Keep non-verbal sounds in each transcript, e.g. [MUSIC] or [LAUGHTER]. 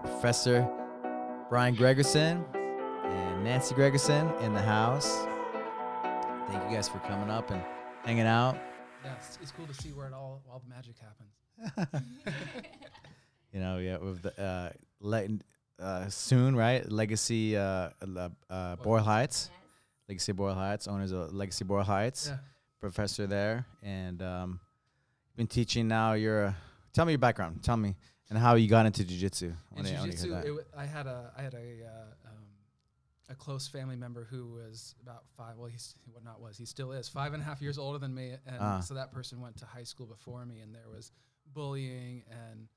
got Professor Brian Gregerson and Nancy Gregerson in the house. Thank you guys for coming up and hanging out. Yeah, it's, it's cool to see where it all all the magic happens. [LAUGHS] [LAUGHS] You know, yeah, with the uh, le- uh, soon, right? Legacy uh, uh, uh, Boyle Heights, Legacy Boyle Heights, owners of Legacy Boyle Heights, Yeah. professor there, and um, been teaching now. You're, tell me your background. Tell me and how you got into jujitsu. In wanna- I jiu-jitsu, that. it wa- I had a I had a uh, um, a close family member who was about five. Well, he's what not was he still is five and a half years older than me, and Ah. so that person went to high school before me, and there was bullying and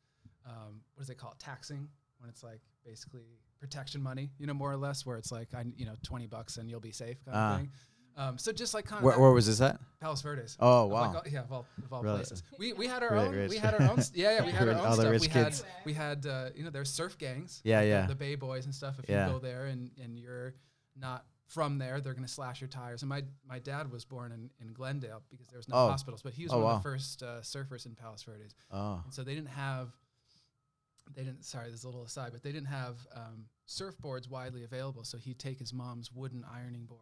um, what does they call it, taxing, when it's like basically protection money, you know, more or less, where it's like I you know twenty bucks and you'll be safe kind Ah. of thing. Um, so just like kind of where, where was this at? Palos Verdes. Oh like wow! all- yeah, of all, of all Really? places. We, we had our Really own. rich. We had our own. s- Yeah, yeah. We had our own all the stuff. rich we kids. had we had uh, you know there's surf gangs. Yeah, like the- yeah. The, Bay Boys and stuff. If Yeah. you go there and and you're not from there, they're gonna slash your tires. And my my dad was born in, in Glendale because there was no Oh. hospitals, but he was Oh, one wow. of the first uh, surfers in Palos Verdes. Oh, And so they didn't have. They didn't. Sorry, this is a little aside, but they didn't have um, surfboards widely available. So he'd take his mom's wooden ironing board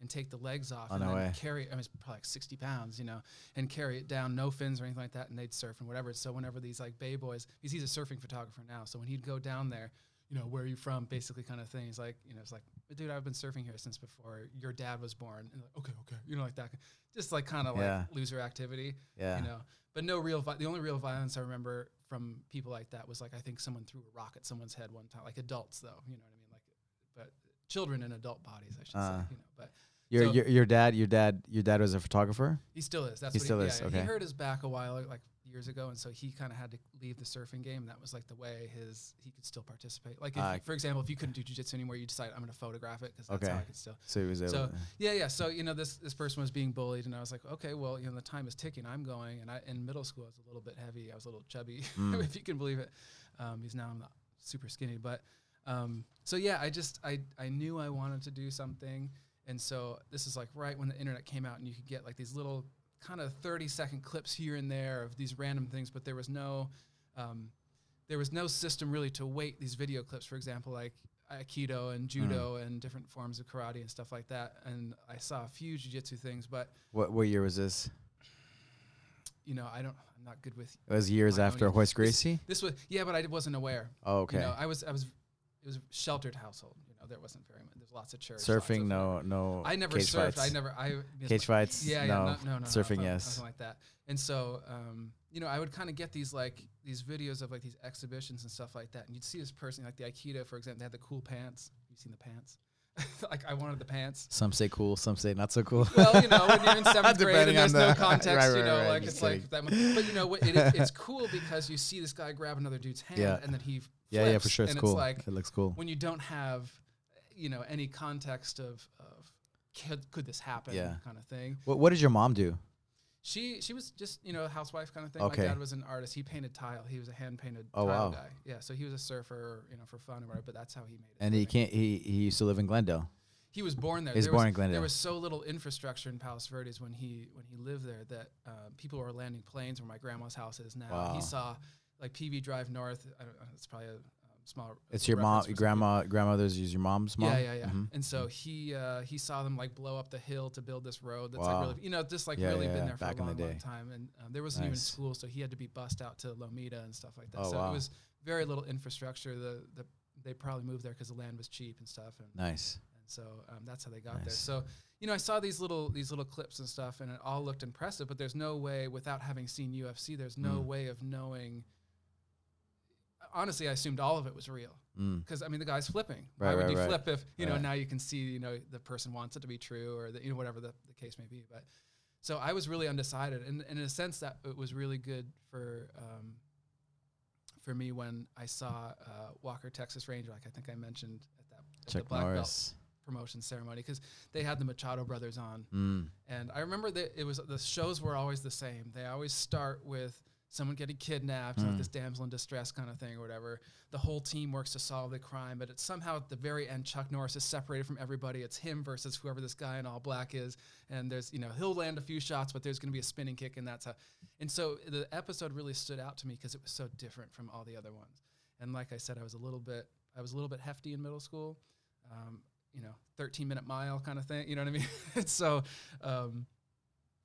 and take the legs off Oh, and no then way. carry. I mean, it's probably like sixty pounds, you know, and carry it down, no fins or anything like that, and they'd surf and whatever. So whenever these like bay boys, because he's a surfing photographer now, so when he'd go down there, you know, where are you from, basically kind of thing. He's like, you know, it's like, dude, I've been surfing here since before your dad was born. And like, okay, okay, you know, like that, just like kind of Yeah. like loser activity yeah. you know but no real vi- the only real violence i remember from people like that was like i think someone threw a rock at someone's head one time like adults though you know what i mean like but children in adult bodies i should Uh. say you know but Your, so- your your dad your dad your dad was a photographer. he still is that's He what still he, is, yeah, okay. he hurt his back a while like years ago and so he kind of had to leave the surfing game that was like the way his he could still participate like if, Ah, for example if you couldn't do jiu-jitsu anymore you decide i'm going to photograph it because that's how i could still So he was able. So- to- Yeah, yeah. So you know, this this person was being bullied, and I was like, okay, well, you know, the time is ticking. I'm going, and I in middle school I was a little bit heavy. I was a little chubby, [LAUGHS] Mm. if you can believe it. Um, because now I'm not super skinny, but um, so yeah, I just I I knew I wanted to do something, and so this is like right when the internet came out, and you could get like these little kind of 30 second clips here and there of these random things, but there was no um, there was no system really to weight these video clips. For example, like aikido and judo and different forms of karate and stuff like that. And I saw a few jujitsu things, but what what year was this? you know, I don't. I'm not good with It was years after. Royce This- Gracie. this. Was yeah, but I wasn't aware. Oh, okay. You know, I was I was it was a sheltered household. You know, there wasn't very much. There's lots of church. Surfing, no, no. I never surfed. Fights. I never. I Cage fights. Yeah, no. yeah, no, no, no, Surfing, nothing, yes. nothing like that. And so, um, you know, I would kind of get these like these videos of like these exhibitions and stuff like that, and you'd see this person like the Aikido, for example, they had the cool pants. You've seen the pants? [LAUGHS] like I wanted the pants. Some say cool, some say not so cool. Well, you know, when you're in [LAUGHS] seventh grade and there's on no [LAUGHS] context, right, you know, right, like it's kidding. like that. Much. But you know, it, it- it's cool because you see this guy grab another dude's hand, Yeah. and then he yeah, yeah, for sure. It's and cool. It's like it looks cool. when you don't have, you know, any context of of could, could this happen, Yeah. kind of thing. What What did your mom do? She she was just you know a housewife kind of thing. Okay. My dad was an artist. He painted tile. He was a hand painted Oh, tile wow. guy. Yeah, so he was a surfer, you know, for fun or whatever. But that's how he made it. And he can't. He he used to live in Glendale. He was born there. He was there born was, in Glendale. There was so little infrastructure in Palos Verdes when he when he lived there that uh, people were landing planes where my grandma's house is now. Wow. He saw like PV Drive North. I don't know, it's probably a um, small. It's your mom, reference your for some people. grandma, grandmother's. Is your mom's mom? Yeah, yeah, yeah. Mhm. And so he uh, he saw them like blow up the hill to build this road that's Wow. like really, you know, just like Yeah, really yeah, been there for a in the long, long time. And um, there wasn't even school, so he had to be bussed out to Lomita and stuff like that. Oh, so wow. it was very little infrastructure. The the they probably moved there because the land was cheap and stuff. And, Nice. and so um, that's how they got there. So you know, I saw these little these little clips and stuff, and it all looked impressive. But there's no way, without having seen UFC, there's no Mm. way of knowing. Honestly, I assumed all of it was real Mm. because I mean the guy's flipping. Why would right, you right. flip if you know Right. now you can see you know the person wants it to be true or the, you know whatever the, the case may be. But so I was really undecided, and, and in a sense that it was really good for um, for me when I saw uh, Walker Texas Ranger, like I think I mentioned at that at the black belt promotion ceremony because they had the Machado brothers on, Mm. and I remember that it was the shows were always the same. They always start with someone getting kidnapped, like Mm. this damsel in distress kind of thing or whatever. The whole team works to solve the crime, but it's somehow at the very end, Chuck Norris is separated from everybody. It's him versus whoever this guy in all black is, and there's you know he'll land a few shots, but there's going to be a spinning kick, and that's how. And so the episode really stood out to me because it was so different from all the other ones. And like I said, I was a little bit I was a little bit hefty in middle school. Um, you know, 13 minute mile kind of thing. You know what I mean? [LAUGHS] so, um,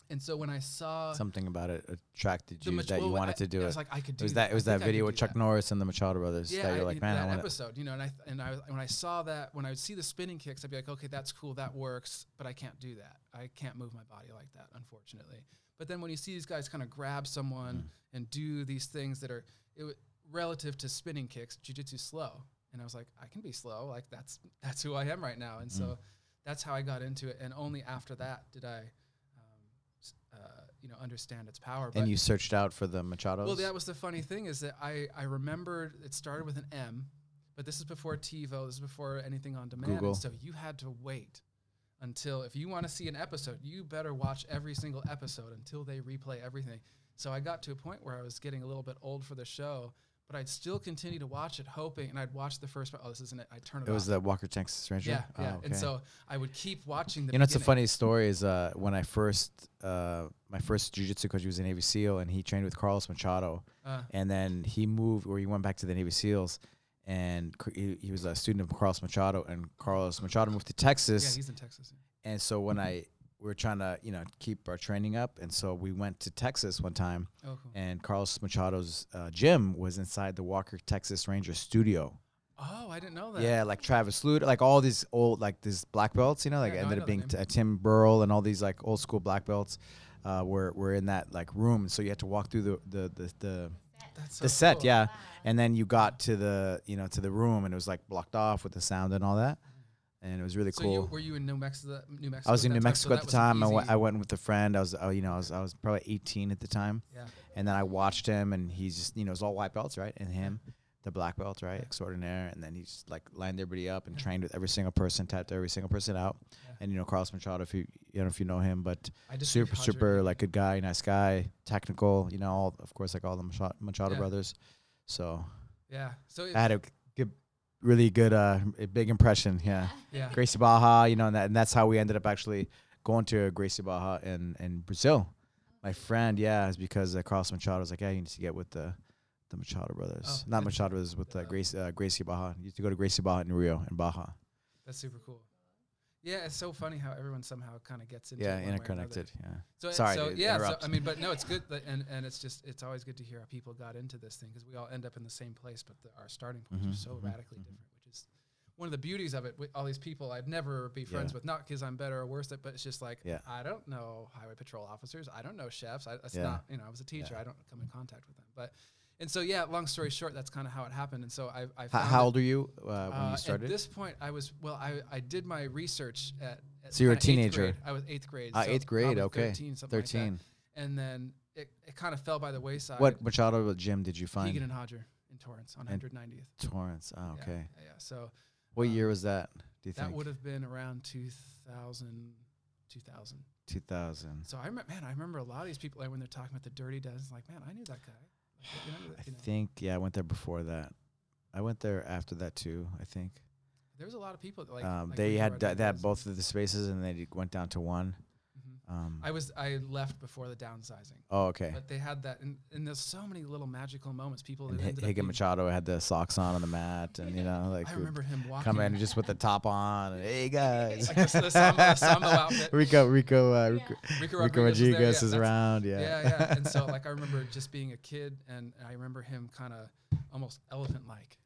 and so when I saw Something about it attracted you mach- that you well, wanted I, to do I it. was like, I could It do was that. It was that video with Chuck that. Norris and the Machado brothers Yeah, that you're I- like, man, I that want to. episode, you know, and I th- and I when I saw that when I would see the spinning kicks, I'd be like, okay, that's cool, that works, but I can't do that. I can't move my body like that, unfortunately. But then when you see these guys kind of grab someone Mm. and do these things that are it, w- relative to spinning kicks, jujitsu slow, and I was like, I can be slow, like that's that's who I am right now, and Mm. so that's how I got into it. And only after that did I, you know, understand its power. And you searched out for the Machados. Well, that was the funny thing is that I I remembered it started with an M, but this is before TiVo. This is before anything on demand. Google. And so you had to wait until if you want to see an episode, you better watch every single episode until they replay everything. So I got to a point where I was getting a little bit old for the show, but I'd still continue to watch it, hoping, and I'd watch the first. Oh, this isn't it. I turn it, it was off. the Walker Texas Ranger. yeah, Oh, yeah. And so I would keep watching the. you know, it's a funny story. Is uh, when I first, uh, my first jujitsu coach was a Navy SEAL, and he trained with Carlos Machado, Uh, and then he moved, or he went back to the Navy SEALs, and he, he was a student of Carlos Machado, and Carlos Machado moved to Texas. yeah, he's in Texas. and so when I we were trying to, you know, keep our training up, and so we went to Texas one time, Oh, cool. and Carlos Machado's uh, gym was inside the Walker Texas Ranger studio. Oh, I didn't know that. Yeah, like Travis Lutter, like all these old, like these black belts, you know, like Yeah, no, ended up being t- uh, Tim Burrell and all these like old school black belts, uh, were were in that like room. So you had to walk through the the the the, That's the so set, cool. yeah, and then you got to the you know to the room and it was like blocked off with the sound and all that, and it was really So cool. you, were you in New Mexico? New Mexico I was in New time? Mexico So at the time. I went, I went with a friend. I was, uh, you know, I was, I was probably 18 at the time, Yeah. and then I watched him, and he's just, you know, it's all white belts, right? And him, the black belt, right, extraordinaire, and then he just like lined everybody up and Yeah. trained with every single person, tapped every single person out, Yeah. and you know, Carlos Machado, if you, you know, if you know him, but super, super like good guy, nice guy, technical, you know, all of course, like all the Macha- Machado Yeah. brothers. So Yeah. So I had a really good, uh, a big impression. Yeah. yeah. Gracie Barra, you know, and, that, and that's how we ended up actually going to Gracie Barra in, in Brazil. My friend, yeah, is because uh, Carlos Machado was like, yeah, you need to get with the the Machado brothers. Oh, Not Machado brothers, with uh, the- Gracie, uh, Gracie Barra. You used to go to Gracie Barra in Rio, in Baja. That's super cool. Yeah, it's so funny how everyone somehow kind of gets into Yeah, it one way or interconnected. Yeah. So, Sorry so yeah, so. I mean, but no, it's good, that, and and it's just it's always good to hear how people got into this thing because we all end up in the same place, but the, our starting points Mhm, are so mhm, radically mhm. different, which is one of the beauties of it. With all these people I'd never be friends Yeah. with, not because I'm better or worse, at but it's just like Yeah. I don't know highway patrol officers, I don't know chefs. I, that's Yeah. not you know I was a teacher. I don't come in contact with them, but. And so, yeah. Long story short, that's kind of how it happened. And so I, I How, found how old are you uh, when uh, you started? At this point, I was well. I, I did my research at. at So you were a teenager. grade. I was eighth grade. Ah, so eighth grade, okay. 13, something like that. and then it, it kind of fell by the wayside. what Machado gym did you find? Rigan and Roger in Torrance on And 190th. Torrance. Oh, okay. Yeah, yeah. So What um, year was that, do you that think? That would have been around 2000. 2000. 2000. So I remember, man, I remember a lot of these people like, when they're talking about the Dirty Dozen. Like, man, I knew that guy. Like, you know, I think, yeah, I went there before that. I went there after that too, I think. there was a lot of people that, like. um, like they had d- they had both of the spaces and they went down to one. Um, I was I left before the downsizing. oh, okay. But they had that, and, and there's so many little magical moments. People And that Hi- ended up Machado had the socks on on the mat, and you know, like [LAUGHS] I remember him walking. come in just with the [LAUGHS] top on, and hey guys, Like the- the Sambo- the Sambo [LAUGHS] outfit. Rico, Rico, uh, Rico, Rico Ricco Rodriguez, was there, yeah, is around. Yeah, Yeah, yeah. And so, like, I remember just being a kid, and I remember him kind of almost elephant-like.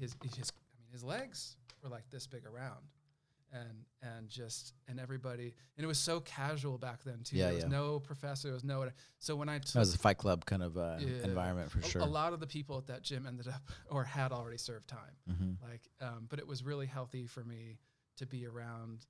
His, his, I mean, his legs were like this big around, and and just and everybody, and it was so casual back then too. Yeah, there was yeah. no professor, there was no. So when I took that was a Fight Club kind of uh, Yeah. environment for a, sure. a lot of the people at that gym ended up [LAUGHS] or had already served time. hmm like um, but it was really healthy for me to be around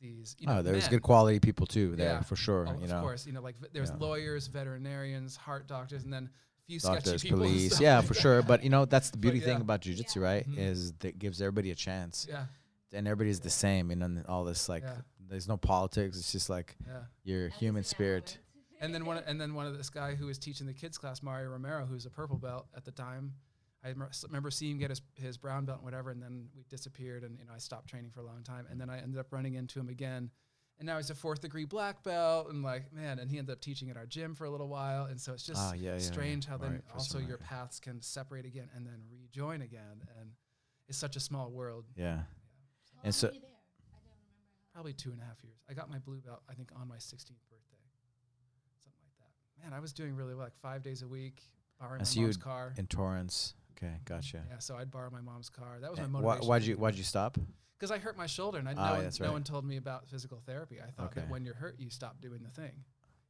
these you know oh, there was good quality people too there Yeah. for sure. Oh, you of know, course you know like v- there's Yeah. lawyers veterinarians heart doctors and then a few doctors, sketchy people police, yeah, for sure. But you know, that's the [LAUGHS] But beauty thing yeah. about jujitsu, right? Mhm. Is that it gives everybody a chance, yeah and everybody's the same. You know, and all this like, Yeah. there's no politics. It's just like yeah your human spirit. and then one and then one of this guy who was teaching the kids class Mario Romero who's a purple belt at the time I remember seeing him get his, his brown belt and whatever and then we disappeared and you know I stopped training for a long time and then I ended up running into him again and now he's a fourth degree black belt, and like man, and he ended up teaching at our gym for a little while, and so it's just Ah, yeah, yeah, strange yeah. how then Right, for also some your reason. paths can separate again and then rejoin again, and it's such a small world. Yeah. How And so- long were you there? I don't remember. Probably two and a half years. I got my blue belt, I think, on my 16th birthday, something like that. Man, I was doing really well, like five days a week, borrowing And my so mom's car. In Torrance. Okay, gotcha. Yeah, so I'd borrow my mom's car. That was my And motivation. why, why'd you Why'd you stop? Because I hurt my shoulder, and I, Ah, no, one, that's no one told me about physical therapy. I thought that when you're hurt, you stop doing the thing,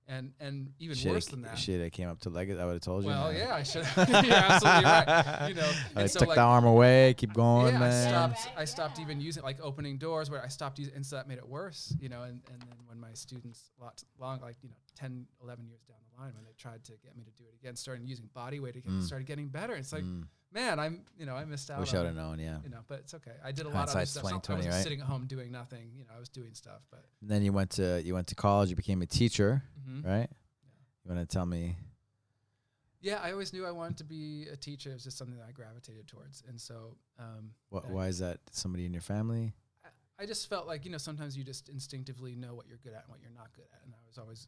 and and even Shit, worse than that. Shit, I came up to Leggett. I would have told you. Well, man. yeah, I should. [LAUGHS] you're absolutely right. You know, [LAUGHS] I so took like, the arm away. Keep going, yeah, I stopped. Right, I stopped yeah. even using like opening doors where I stopped using, and so that made it worse. You know, and and then when my students lots long, like you know, 10, 11 years down the line, when they tried to get me to do it again, started using body weight again, Mm. started getting better. It's like, Mm. Man, I'm you know, I missed out. Wish I'd have known. Yeah. You know, but it's okay. I did a lot of other stuff. I 20/20, wasn't right? sitting at home doing nothing. You know, I was doing stuff, but. And then you went to you went to college. You became a teacher, mhm. right? You want to tell me? Yeah, I always knew I wanted to be a teacher. It was just something that I gravitated towards, and so um, What, I- why is that? Somebody in your family? I just felt like you know sometimes you just instinctively know what you're good at and what you're not good at, and I was always,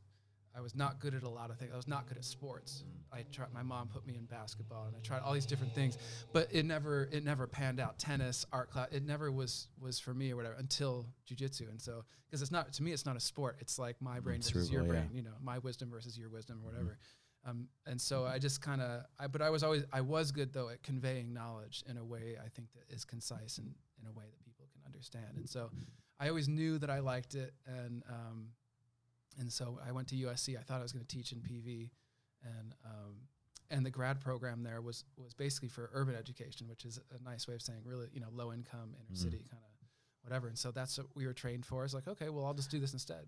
I was not good at a lot of things. I was not good at sports. I tried. My mom put me in basketball, and I tried all these different things, but it never, it never panned out. Tennis, art class, it never was was for me or whatever until jujitsu. And so because it's not to me, it's not a sport. It's like my brain versus your yeah. brain. You know, my wisdom versus your wisdom or whatever. Um, and so I just kind of, I, but I was always, I was good though at conveying knowledge in a way I think that is concise and in a way that people can understand. And so I always knew that I liked it, and um, and so I went to USC. I thought I was going to teach in PV, and um, and the grad program there was was basically for urban education, which is a nice way of saying really you know low income inner Mm. city kind of whatever. And so that's what we were trained for. It's like okay, well I'll just do this instead.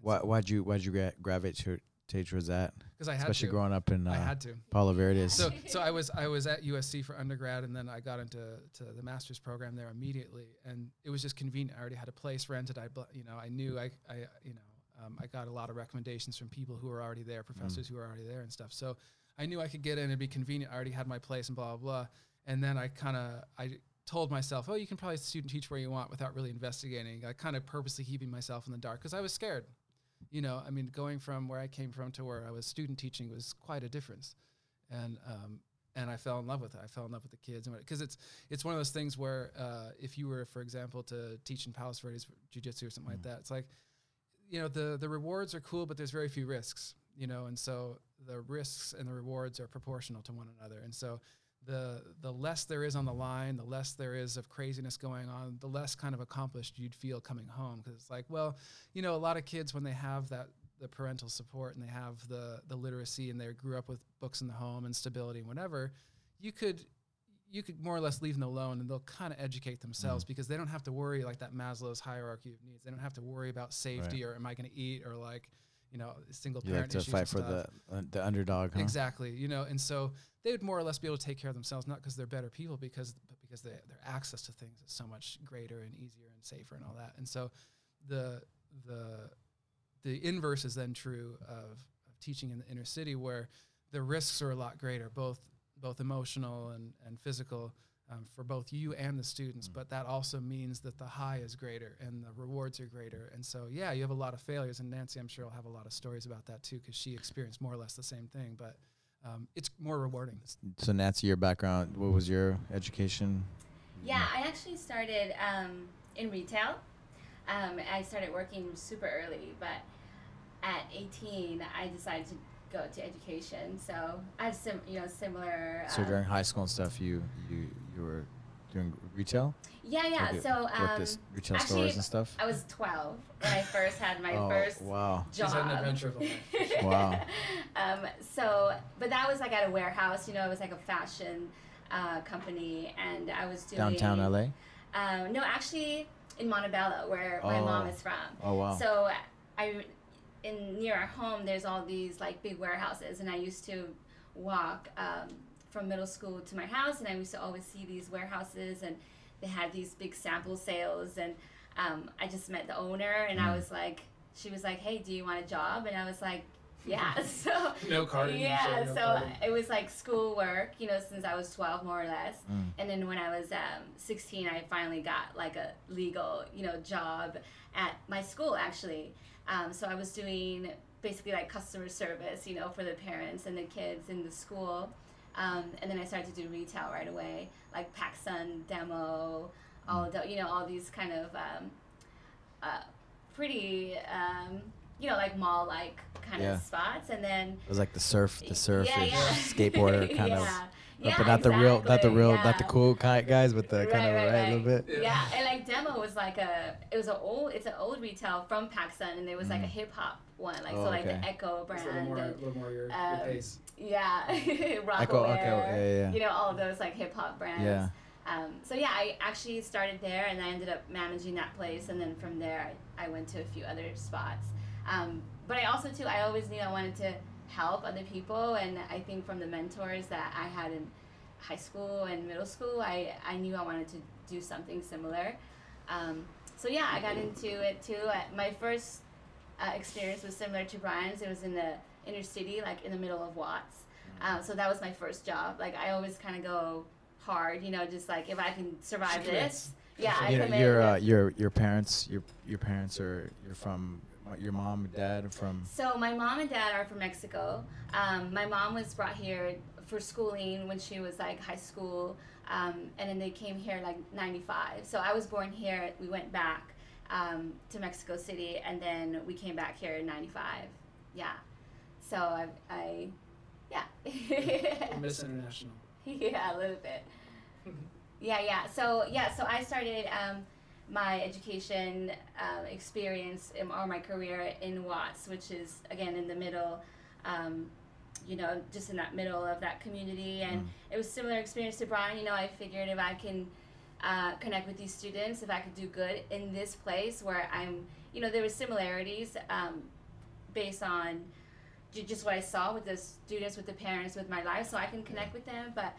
Why why'd you why'd you gra- gravitate to- towards that? Because I had Especially to. growing up in I uh, had to. Palos Verdes. So, so I was I was at USC for undergrad, and then I got into to the master's program there immediately, and it was just convenient. I already had a place rented. I, you know, I knew I, I you know, um, I got a lot of recommendations from people who were already there, professors who were already there, and stuff. So I knew I could get in. It'd be convenient. I already had my place, and blah blah blah. And then I kind of I told myself, oh, you can probably student teach where you want without really investigating. I kind of purposely keeping myself in the dark because I was scared. You know, I mean, going from where I came from to where I was student teaching was quite a difference and um, and I fell in love with it. I fell in love with the kids, and because it's it's one of those things where uh, if you were, for example, to teach in Palos Verdes jiu-jitsu or something like that, it's like you know the the rewards are cool, but there's very few risks, you know, and so the risks and the rewards are proportional to one another, and so. The, the less there is on the line, the less there is of craziness going on, the less kind of accomplished you'd feel coming home. Because it's like, well, you know, a lot of kids when they have that the parental support and they have the the literacy and they grew up with books in the home and stability and whatever, you could you could more or less leave them alone and they'll kind of educate themselves because they don't have to worry like that Maslow's hierarchy of needs. They don't have to worry about safety or am I going to eat or like you know single you like to issues fight for the uh, the underdog, huh? Exactly, you know, and so they would more or less be able to take care of themselves, not because they're better people, because but because they, their access to things is so much greater and easier and safer and all that. And so the the the inverse is then true of, of teaching in the inner city, where the risks are a lot greater, both both emotional and and physical. Um, for both you and the students, Mm. but that also means that the high is greater and the rewards are greater. And so, yeah, you have a lot of failures, and Nancy, I'm sure, will have a lot of stories about that too, because she experienced more or less the same thing. But um, it's more rewarding. So Nancy, your background, what was your education? Yeah, I actually started um, in retail. Um, I started working super early, but at 18, I decided to go to education. So I have some, you know, similar. So um, during high school and stuff, you you you were doing retail, yeah, yeah. Like So worked um, at retail actually, stores and stuff. I was 12 when I first had my [LAUGHS] oh first wow! She's job. had an adventure life. [LAUGHS] Wow. um, so, but that was like at a warehouse. You know, it was like a fashion uh, company, and I was doing Downtown LA. Um, no, actually in Montebello, where my mom Oh. is from. Oh wow. So I, in near our home, there's all these like big warehouses, and I used to walk um, from middle school to my house, and I used to always see these warehouses, and they had these big sample sales, and um, I just met the owner, and I Mm. was like, she was like, hey, do you want a job? And I was like, yeah, [LAUGHS] so [LAUGHS] No carding, Yeah, no so carding. it was like school work, you know, since I was 12 more or less. Mm. And then when I was um, 16, I finally got like a legal, you know, job at my school actually. Um, so I was doing basically like customer service, you know, for the parents and the kids in the school. Um, and then I started to do retail right away, like PacSun demo, all the, you know, all these kind of um, uh, pretty, um, you know, like mall like kind Yeah. of spots. And then It was like the surf, the surf, yeah, yeah. [LAUGHS] skateboarder kind of. Yeah. But Yeah, not the real, not the exactly, real, not the cool kind guys, but the Right, kind of right, right, a little bit. Yeah. Yeah, and like demo was like a it was an old it's an old retail from PacSun and there was like a hip hop one like Mm. Oh, so like okay. the Ecko It's brand a little more, and, a little more your, your um, pace. yeah [LAUGHS] Rocawear Ecko, okay, yeah, yeah. you know all those like hip hop brands Yeah. um, so yeah I actually started there and I ended up managing that place and then from there I, I went to a few other spots um, but I also too I always knew I wanted to help other people. And I think from the mentors that I had in high school and middle school I, I knew I wanted to do something similar. Um, so yeah I got into it too. Uh, my first uh, experience was similar to Brian's. It was in the inner city like in the middle of Watts. Um, so that was my first job. Like I always kind of go hard you know just like if I can survive this yeah I You know, commit, your uh, your your parents, your your parents are you're from your mom and dad are from. So my mom and dad are from Mexico. Um, my mom was brought here for schooling when she was like high school, um, and then they came here like '95. So I was born here. We went back um, to Mexico City, and then we came back here in '95. Yeah. So I, I yeah. [LAUGHS] [LAUGHS] Miss International. yeah, a little bit. [LAUGHS] Yeah, yeah. So yeah, so I started um, my education um, experience in, or my career in Watts, which is again in the middle, um, you know, just in that middle of that community, and Mm. it was similar experience to Brian. You know, I figured if I can uh, connect with these students, if I could do good in this place where I'm, you know, there were similarities um, based on just what I saw with the students, with the parents, with my life, so I can connect with them. But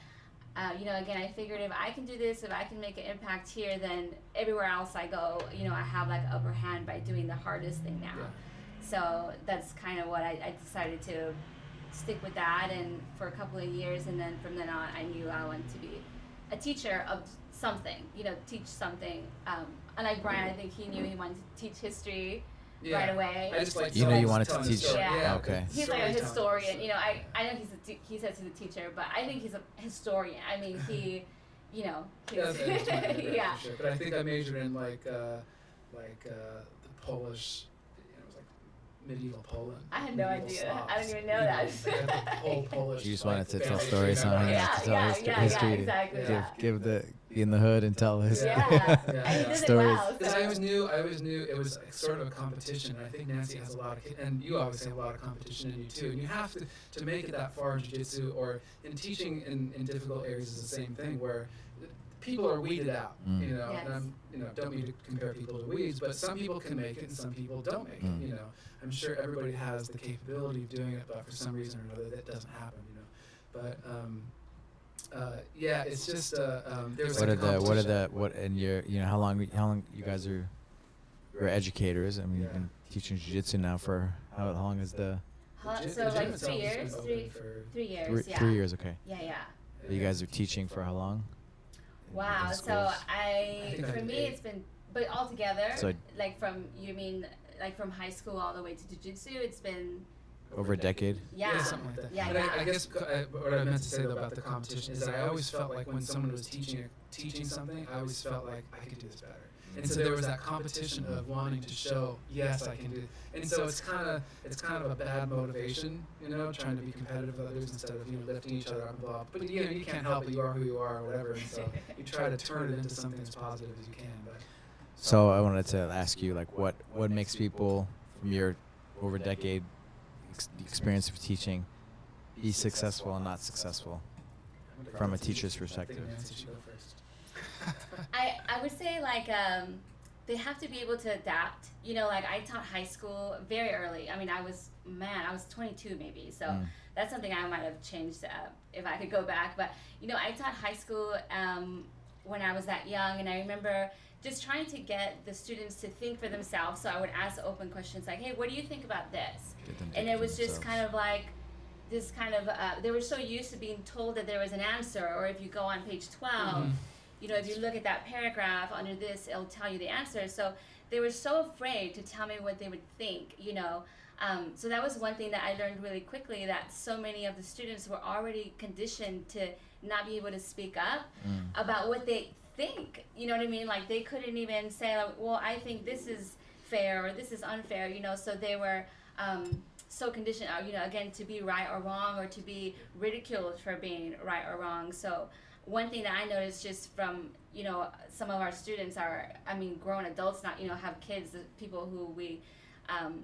uh, you know, again, I figured if I can do this, if I can make an impact here, then everywhere else I go, you know, I have like upper hand by doing the hardest thing now. Yeah. So that's kind of what I, I decided to stick with that, and for a couple of years, and then from then on, I knew I wanted to be a teacher of something, you know, teach something. Um, unlike Brian, I think he knew he wanted to teach history Yeah. right away. I just like You know you wanted to teach- Yeah. Yeah. Okay. He's like a Storytelling. historian, you know. I, I know he's a te- he says he's a teacher, but I think he's a historian. I mean, he, [LAUGHS] you know, Yeah, he's, that's, that's [LAUGHS] yeah. sure. But I think I majored in like uh, like uh, the Polish. You know, it was like medieval Poland. I had no medieval idea. I Slavs, didn't even know you that. they had the whole [LAUGHS] Polish. You just like, wanted to tell stories, tree huh? memory. Yeah, to tell yeah, history, yeah, history yeah, exactly. give yeah. give the be in the hood and tell his Yeah, Yeah, [LAUGHS] and yeah. he did it Stories. well. Because so- I always knew, I always knew it was like sort of a competition. And I think Nancy has a lot of, and you obviously have a lot of competition in you too. And you have to, to make it that far in jiu-jitsu or in teaching in, in difficult areas is the same thing where people are weeded out, Mm. you know, Yes. and I'm, you know, don't mean to compare people to weeds, but some people can make it and some people don't make Mm. it, you know. I'm sure everybody has the capability of doing it, but for some reason or another that doesn't happen, you know. But, um, uh, yeah, it's just, uh, um, there's What are like a the what are the what and your you know how long how long you guys are you're educators? I mean, you've been teaching jiu-jitsu now for how long is the Huh, so the like three years, three three years, three, yeah. three years? Okay. Yeah, yeah. You guys are teaching for how long? Wow. So? I, I for me, eight. it's been, but altogether, So- like from you mean like from high school all the way to jujitsu, it's been Over a decade. yeah, something like that. Yeah, but yeah. I, I guess co- I, uh, what I meant to say though about the competition is that I always felt like when someone was teaching teaching something, I always felt like I could do this better. And so there was that competition of wanting to show, yes, I can do. And so it's kind of it's kind of a bad motivation, you know, trying to be competitive with others instead of you know lifting each other up and blah. But you know you can't help it. You are who you are, or whatever. And so you try to turn it into something as positive as you can. But So I wanted to ask you, like, what what makes people from your over a decade ex- experience of teaching be successful and not successful? From a teacher's perspective. think Nancy should go first. [LAUGHS] I, I would say like um, they have to be able to adapt. You know, like I taught high school very early. I mean, I was man, I was 22 maybe. So Mm. that's something I might have changed uh, if I could go back. But you know, I taught high school um, when I was that young, and I remember just trying to get the students to think for themselves. So I would ask open questions like, "Hey, what do you think about this?" And it was just themselves. kind of like this kind of uh, they were so used to being told that there was an answer, or if you go on page 12 Mhm. You know, if you look at that paragraph under this, it'll tell you the answer. So they were so afraid to tell me what they would think, you know. Um, so that was one thing that I learned really quickly that so many of the students were already conditioned to not be able to speak up Mm. about what they think. You know what I mean? Like they couldn't even say, like, well, I think this is fair or this is unfair, you know. So they were um, so conditioned, uh, you know, again, to be right or wrong or to be ridiculed for being right or wrong. So one thing that I noticed just from you know some of our students are I mean grown adults not you know have kids the people who we um,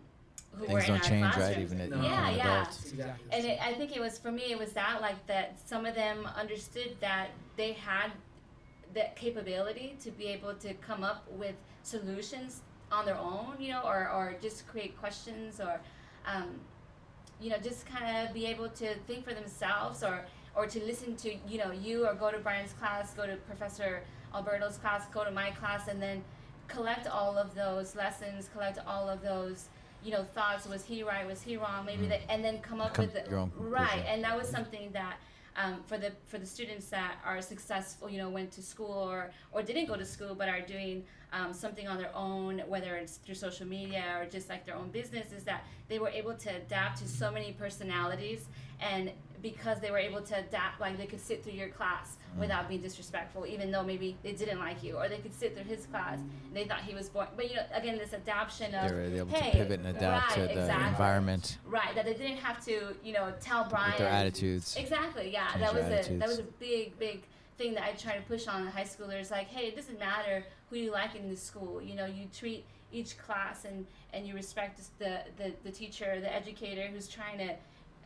who were Things in don't our change, right? Even at No. Yeah, an yeah. adult. Exactly and it, I think it was for me it was that like that some of them understood that they had that capability to be able to come up with solutions on their own you know or, or just create questions or um, you know just kind of be able to think for themselves or or to listen to you know you or go to Brian's class go to Professor Alberto's class go to my class and then collect all of those lessons collect all of those you know thoughts was he right was he wrong maybe Mm. that and then come up Come- with the, right and that was something that um, for the for the students that are successful you know went to school or or didn't go to school but are doing um, something on their own whether it's through social media or just like their own business is that they were able to adapt to so many personalities and because they were able to adapt like they could sit through your class Mm. without being disrespectful even though maybe they didn't like you or they could sit through his class and they thought he was boring but you know again this adaptation of They were able hey, to pivot and adapt right, to the exactly. environment, right that they didn't have to you know tell Brian with their attitudes. Exactly. Yeah, Change that was a that was a big big thing that I try to push on high schoolers. Like, hey, it doesn't matter who you like in the school. You know, you treat each class and and you respect the the, the teacher, the educator who's trying to.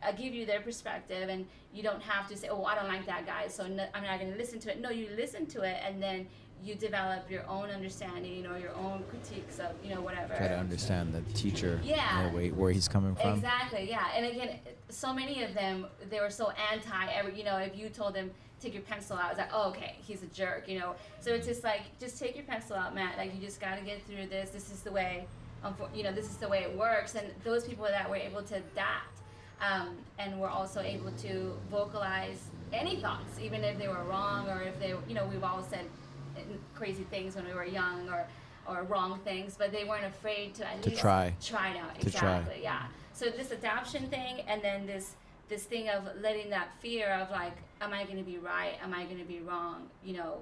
Uh, give you their perspective, and you don't have to say, "Oh, I don't like that guy, so no, I'm not going to listen to it." No, you listen to it, and then you develop your own understanding or your own critiques of, you know, whatever. Try to understand the teacher, Yeah. the way, where he's coming from. Exactly, yeah. And again, so many of them, they were so anti every, you know, if you told them, take your pencil out, it's like, oh, okay, he's a jerk, you know. So it's just like, just take your pencil out, Matt. Like, you just got to get through this. This is the way, you know, this is the way it works. And those people that were able to adapt um, and were also able to vocalize any thoughts, even if they were wrong or if they, you know, we've all said crazy things when we were young or, or wrong things, but they weren't afraid to at To least try. try it out. To try. exactly, yeah. So this adoption thing, and then this this thing of letting that fear of like, am I going to be right? Am I going to be wrong? You know,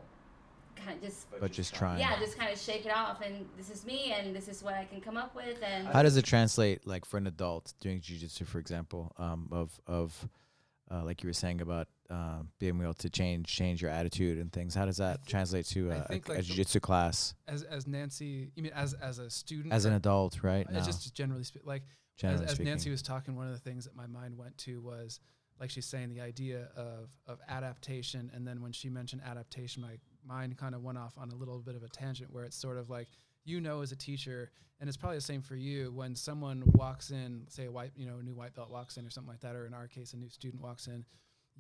kind of just But just trying. yeah, just kind of shake it off, and this is me, and this is what I can come up with, and How does it translate, like for an adult doing jujitsu, for example, um, of of uh, like you were saying about um, being able to change change your attitude and things? How does that translate to I a, a, think, a like, the- jujitsu class as as Nancy, you mean as as a student, as an adult, right uh, now? just generally spe- like as, as. Nancy was talking, one of the things that my mind went to was like she's saying the idea of of adaptation, and then when she mentioned adaptation, my mind kind of went off on a little bit of a tangent where it's sort of like you know as a teacher, and it's probably the same for you when someone walks in, say a white you know a new white belt walks in or something like that, or in our case a new student walks in.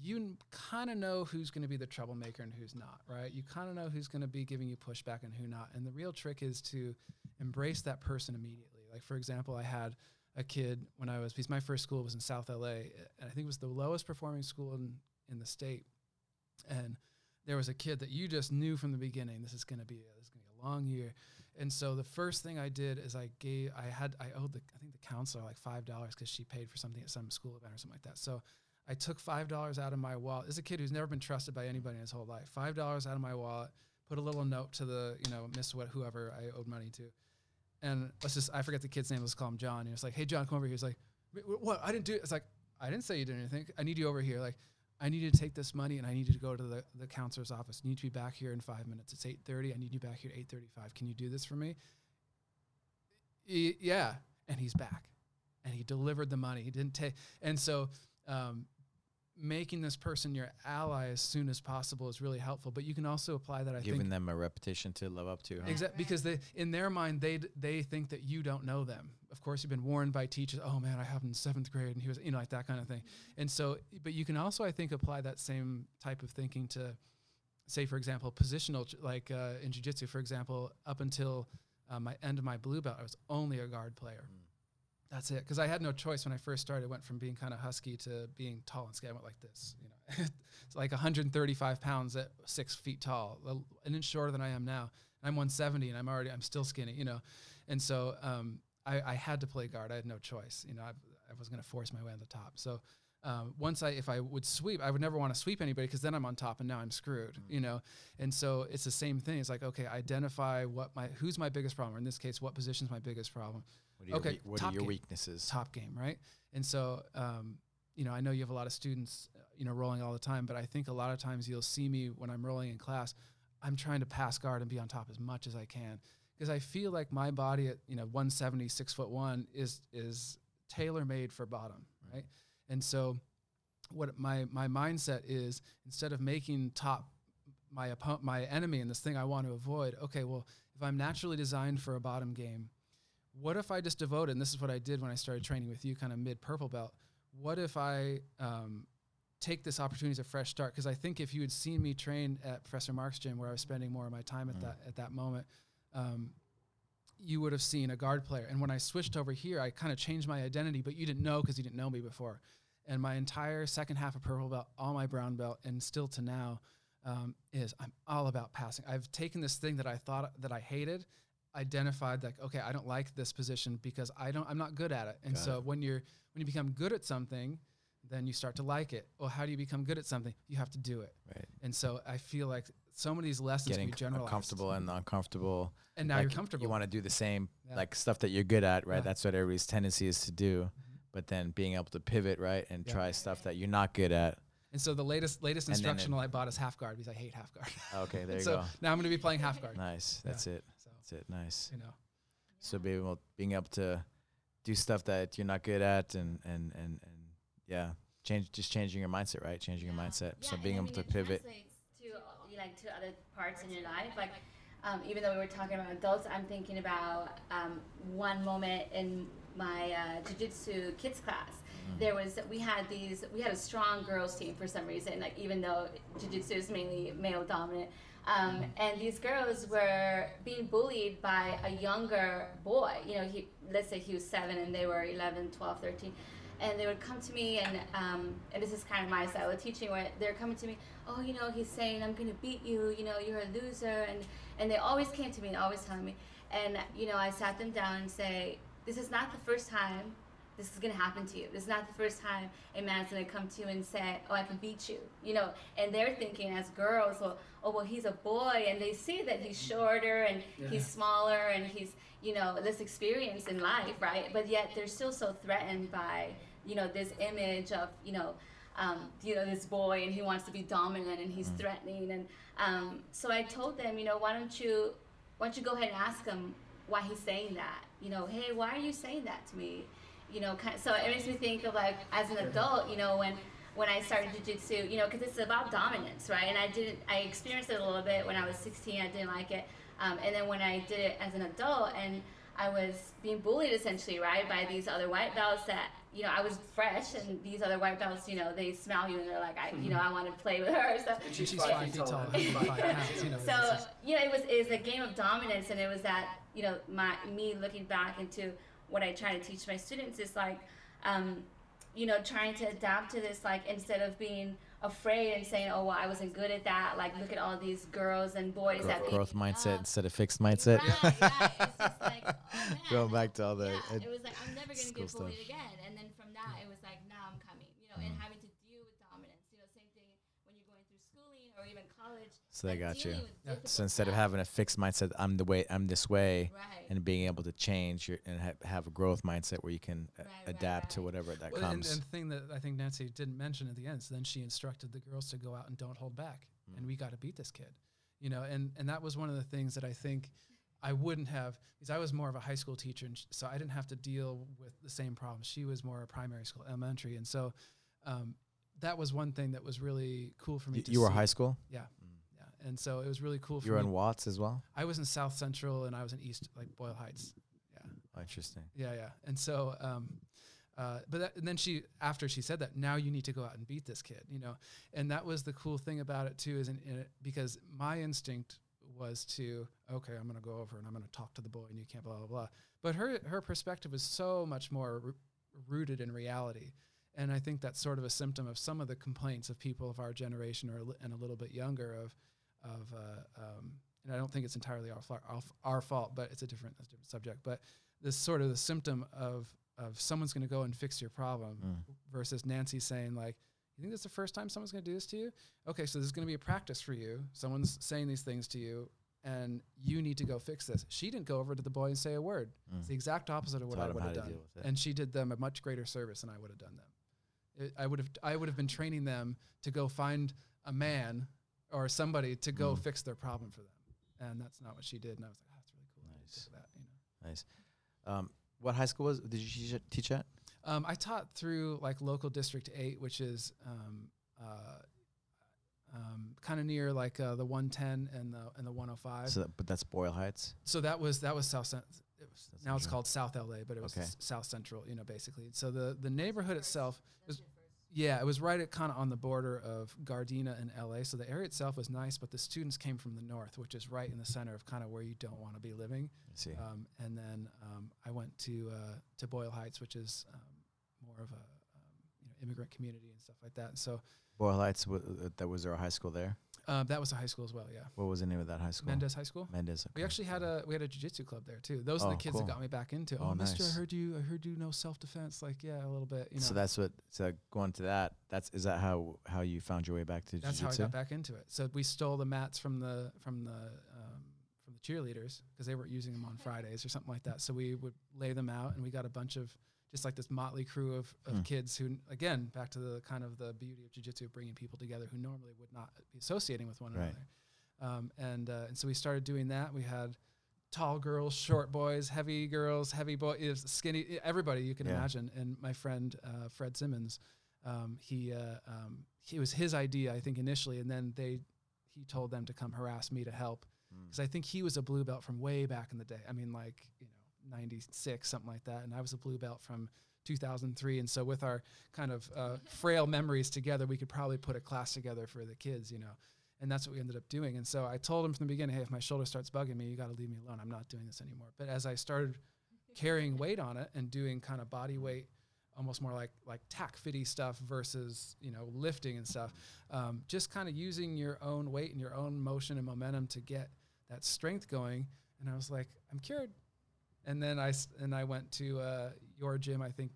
You kind of know who's going to be the troublemaker and who's not, right? You kind of know who's going to be giving you pushback and who not. And the real trick is to embrace that person immediately. Like, for example, I had a kid when I was because my first school was in South LA, and I think it was the lowest performing school in in the state. And there was a kid that you just knew from the beginning this is going to be a, this is going to be a long year. And so the first thing I did is I gave I had I owed the I think the counselor like five dollars because she paid for something at some school event or something like that. So I took five dollars out of my wallet. This is a kid who's never been trusted by anybody in his whole life. Five dollars out of my wallet, put a little note to the you know miss what whoever I owed money to, and let's just I forget the kid's name. Let's call him John. And it's like, hey John, come over here. He's like, what? I didn't do. it." It's like I didn't say you did anything. I need you over here. Like I need you to take this money and I need you to go to the the counselor's office. You need to be back here in five minutes. It's eight thirty. I need you back here at eight thirty five. Can you do this for me? Yeah, and he's back, and he delivered the money. He didn't take, and so. Um, making this person your ally as soon as possible is really helpful but you can also apply that i giving think them a repetition to live up to. Huh? Exactly, because they in their mind they they think that you don't know them. Of course, you've been warned by teachers. Oh man, I have him in seventh grade, and he was you know like that kind of thing. And so, but you can also I think apply that same type of thinking to say for example positional like uh, in jiu-jitsu for example up until uh, my end of my blue belt i was only a guard player that's it because i had no choice when i first started. I went from being kind of husky to being tall and skinny. I went like this you know. [LAUGHS] It's like 135 pounds at six feet tall an inch shorter than i am now. I'm 170 and i'm already i'm still skinny you know. And so um, I, I had to play guard. I had no choice you know. I, I was going to force my way on the top. So um, once I if I would sweep, I would never want to sweep anybody because then I'm on top and now I'm screwed, you know. And so it's the same thing. It's like okay, identify what my who's my biggest problem. Or in this case, what position is my biggest problem? What are your, Okay, wea- what are your game. weaknesses? Top game, right? And so um, you know, I know you have a lot of students, you know, rolling all the time, but I think a lot of times you'll see me when I'm rolling in class, I'm trying to pass guard and be on top as much as I can because I feel like my body at you know 170, six foot one is is tailor made for bottom, right? And so what my my mindset is instead of making top my opponent my enemy and this thing I want to avoid, okay, well, if I'm naturally designed for a bottom game, what if I just devoted, and this is what I did when I started training with you, kind of mid purple belt. What if I um, take this opportunity as a fresh start? Because I think if you had seen me train at Professor Mark's gym, where I was spending more of my time at that at that moment, um, you would have seen a guard player. And when I switched over here, I kind of changed my identity, but you didn't know because you didn't know me before. And my entire second half of purple belt, all my brown belt, and still to now, um, is I'm all about passing. I've taken this thing that I thought that I hated, identified like, okay, I don't like this position because I don't, I'm not good at it. And Got so when you're when you become good at something, then you start to like it. Well, how do you become good at something? You have to do it. Right. And so I feel like some of these lessons Getting can be comfortable and uncomfortable. and now like, you're comfortable. You want to do the same, Yeah. like stuff that you're good at, right? Yeah. That's what everybody's tendency is to do. Mm-hmm. But then being able to pivot, right, and Yeah. try stuff that you're not good at. And so the latest latest And then it- instructional I bought is half guard because I hate half guard. Okay, there [LAUGHS] you so go. now I'm going to be playing half guard. Nice. That's it. So That's it. Nice. you know, So being able, being able to do stuff that you're not good at, and and and and yeah, change just changing your mindset, right? Changing your mindset. Yeah, so and being I able mean, to it pivot. to like to other parts in your life. Like um, even though we were talking about adults, I'm thinking about um, one moment in my uh, jiu-jitsu kids class. Mm-hmm. There was we had these we had a strong girls team for some reason. Like even though jiu-jitsu is mainly male dominant. Um, and these girls were being bullied by a younger boy. You know, he let's say he was seven and they were 11, 12, 13 and they would come to me and um, and this is kind of my style of teaching where they're coming to me oh you know he's saying i'm gonna beat you. You know you're a loser and and they always came to me and always telling me. And you know i sat them down and say this is not the first time this is gonna happen to you. This is not the first time a man's gonna come to you and say oh i can beat you you know? And they're thinking as girls well oh well he's a boy and they see that he's shorter and he's smaller and he's you know less experienced in life right? But yet they're still so threatened by you know this image of you know um, you know this boy and he wants to be dominant and he's threatening. And um, so I told them you know why don't you why don't you go ahead and ask him why he's saying that? You know hey why are you saying that to me you know kind so it makes me think of like as an adult you know when when I started jujitsu, you know, because it's about dominance, right? And I didn't, I experienced it a little bit when I was 16. I didn't like it, um, and then when I did it as an adult, and I was being bullied essentially, right, by these other white belts that, you know, I was fresh, and these other white belts, you know, they smell you and they're like, I, you know, I want to play with her. [LAUGHS] So, and she's five feet tall, 105 [LAUGHS] pounds. You know, so it's you know, it was it was a game of dominance, and it was that you know, my me looking back into what I try to teach my students is like, um, you know, trying to adapt to this, like instead of being afraid and saying, oh well, I wasn't good at that. Like, look at all these girls and boys that Growth, beat growth mindset up. instead of fixed mindset. Right, right. It's just like, [LAUGHS] oh, Going back to all the yeah, it was like I'm never gonna get bullied stuff. again, and then from that it was like now I'm coming, you know, and Mm. having to deal with dominance, you know, same thing when you're going through schooling or even college. So they got you. dealing with Yeah. difficult So instead of having a fixed mindset, I'm the way, I'm this way, right, and being able to change your, and ha- have a growth mindset where you can uh, Right, right, adapt to whatever that Well, comes. and the thing that I think Nancy didn't mention at the end, so then she instructed the girls to go out and don't hold back, and we got to beat this kid, you know, and and that was one of the things that I think I wouldn't have because I was more of a high school teacher, and sh- so I didn't have to deal with the same problems. She was more a primary school, elementary, and so um, that was one thing that was really cool for me. Y- to you were high school. yeah, yeah, and so it was really cool for You're in Watts as well. I was in South Central, and I was in East, like Boyle Heights. Yeah. Oh, interesting. Yeah, yeah. And so um, Uh, but that, and then she, after she said that, now you need to go out and beat this kid, you know. And that was the cool thing about it too, is in, in it, because my instinct was to, okay, I'm gonna go over and I'm gonna talk to the boy, and you can't blah blah blah. But her her perspective was so much more r- rooted in reality, and I think that's sort of a symptom of some of the complaints of people of our generation or li- and a little bit younger of of uh, um, and I don't think it's entirely our, our, our fault, but it's a different, a different subject. But this sort of the symptom of of someone's going to go and fix your problem Mm. versus Nancy saying like, "You think that's the first time someone's going to do this to you? Okay, so this is going to be a practice for you. Someone's saying these things to you, and you need to go fix this." She didn't go over to the boy and say a word. Mm. It's the exact opposite of what Taught I would have done, deal with it. and she did them a much greater service than I would have done them. It, I would have I would have been training them to go find a man or somebody to go Mm. fix their problem for them, and that's not what she did. And I was like, oh, that's really cool. Nice. That, you know. Nice. Um, what high school was? Did you teach at- Um, I taught through like local district eight, which is um, uh, um, kind of near like uh, the 110 and the and the 105. So, that- but that's Boyle Heights. So that was that was South. Cent- it was, That's now it's called South LA, but it was Okay. South Central, you know, basically. So the the neighborhood itself was, yeah, it was right at kind of on the border of Gardena and LA. So the area itself was nice, but the students came from the north, which is right in the center of kind of where you don't want to be living. Let's see. Um, and then um, I went to uh, to Boyle Heights, which is um, more of a um, you know immigrant community and stuff like that. And so Boyle Heights. W- uh, that was there a high school there? Um, that was a high school as well. Yeah, What was the name of that high school? Mendez High School. Mendez. We actually had a we had a jiu-jitsu club there too. Those are Oh, the kids cool. that got me back into. it. Oh, Oh, Mister, nice. I heard you. I heard you know self-defense. Like, yeah, a little bit. You know, So that's what. So going to that. That's is that how how you found your way back to that's how I jiu-jitsu? got back into it. So we stole the mats from the from the um, from the cheerleaders because they weren't using them on Fridays or something like that. So we would lay them out, and we got a bunch of just like this motley crew of, of Hmm. kids who, again, back to the kind of the beauty of jujitsu, bringing people together who normally would not be associating with one Right. another. Um, and uh, and so we started doing that. We had tall girls, short boys, heavy girls, heavy boys, skinny, everybody you can Yeah. imagine. And my friend uh, Fred Simmons, um, he uh, um, he was his idea, I think, initially, and then they he told them to come harass me to help Mm. because I think he was a blue belt from way back in the day. I mean, like you know, '96, something like that, and I was a blue belt from 2003. And so, with our kind of uh, frail memories together, we could probably put a class together for the kids, you know. And that's what we ended up doing. And so I told him from the beginning, hey, if my shoulder starts bugging me, you got to leave me alone. I'm not doing this anymore. But as I started carrying weight on it and doing kind of body weight, almost more like like tack fitty stuff versus you know lifting and stuff, um, just kind of using your own weight and your own motion and momentum to get that strength going. And I was like, I'm cured. And then I and I went to uh, your gym, I think,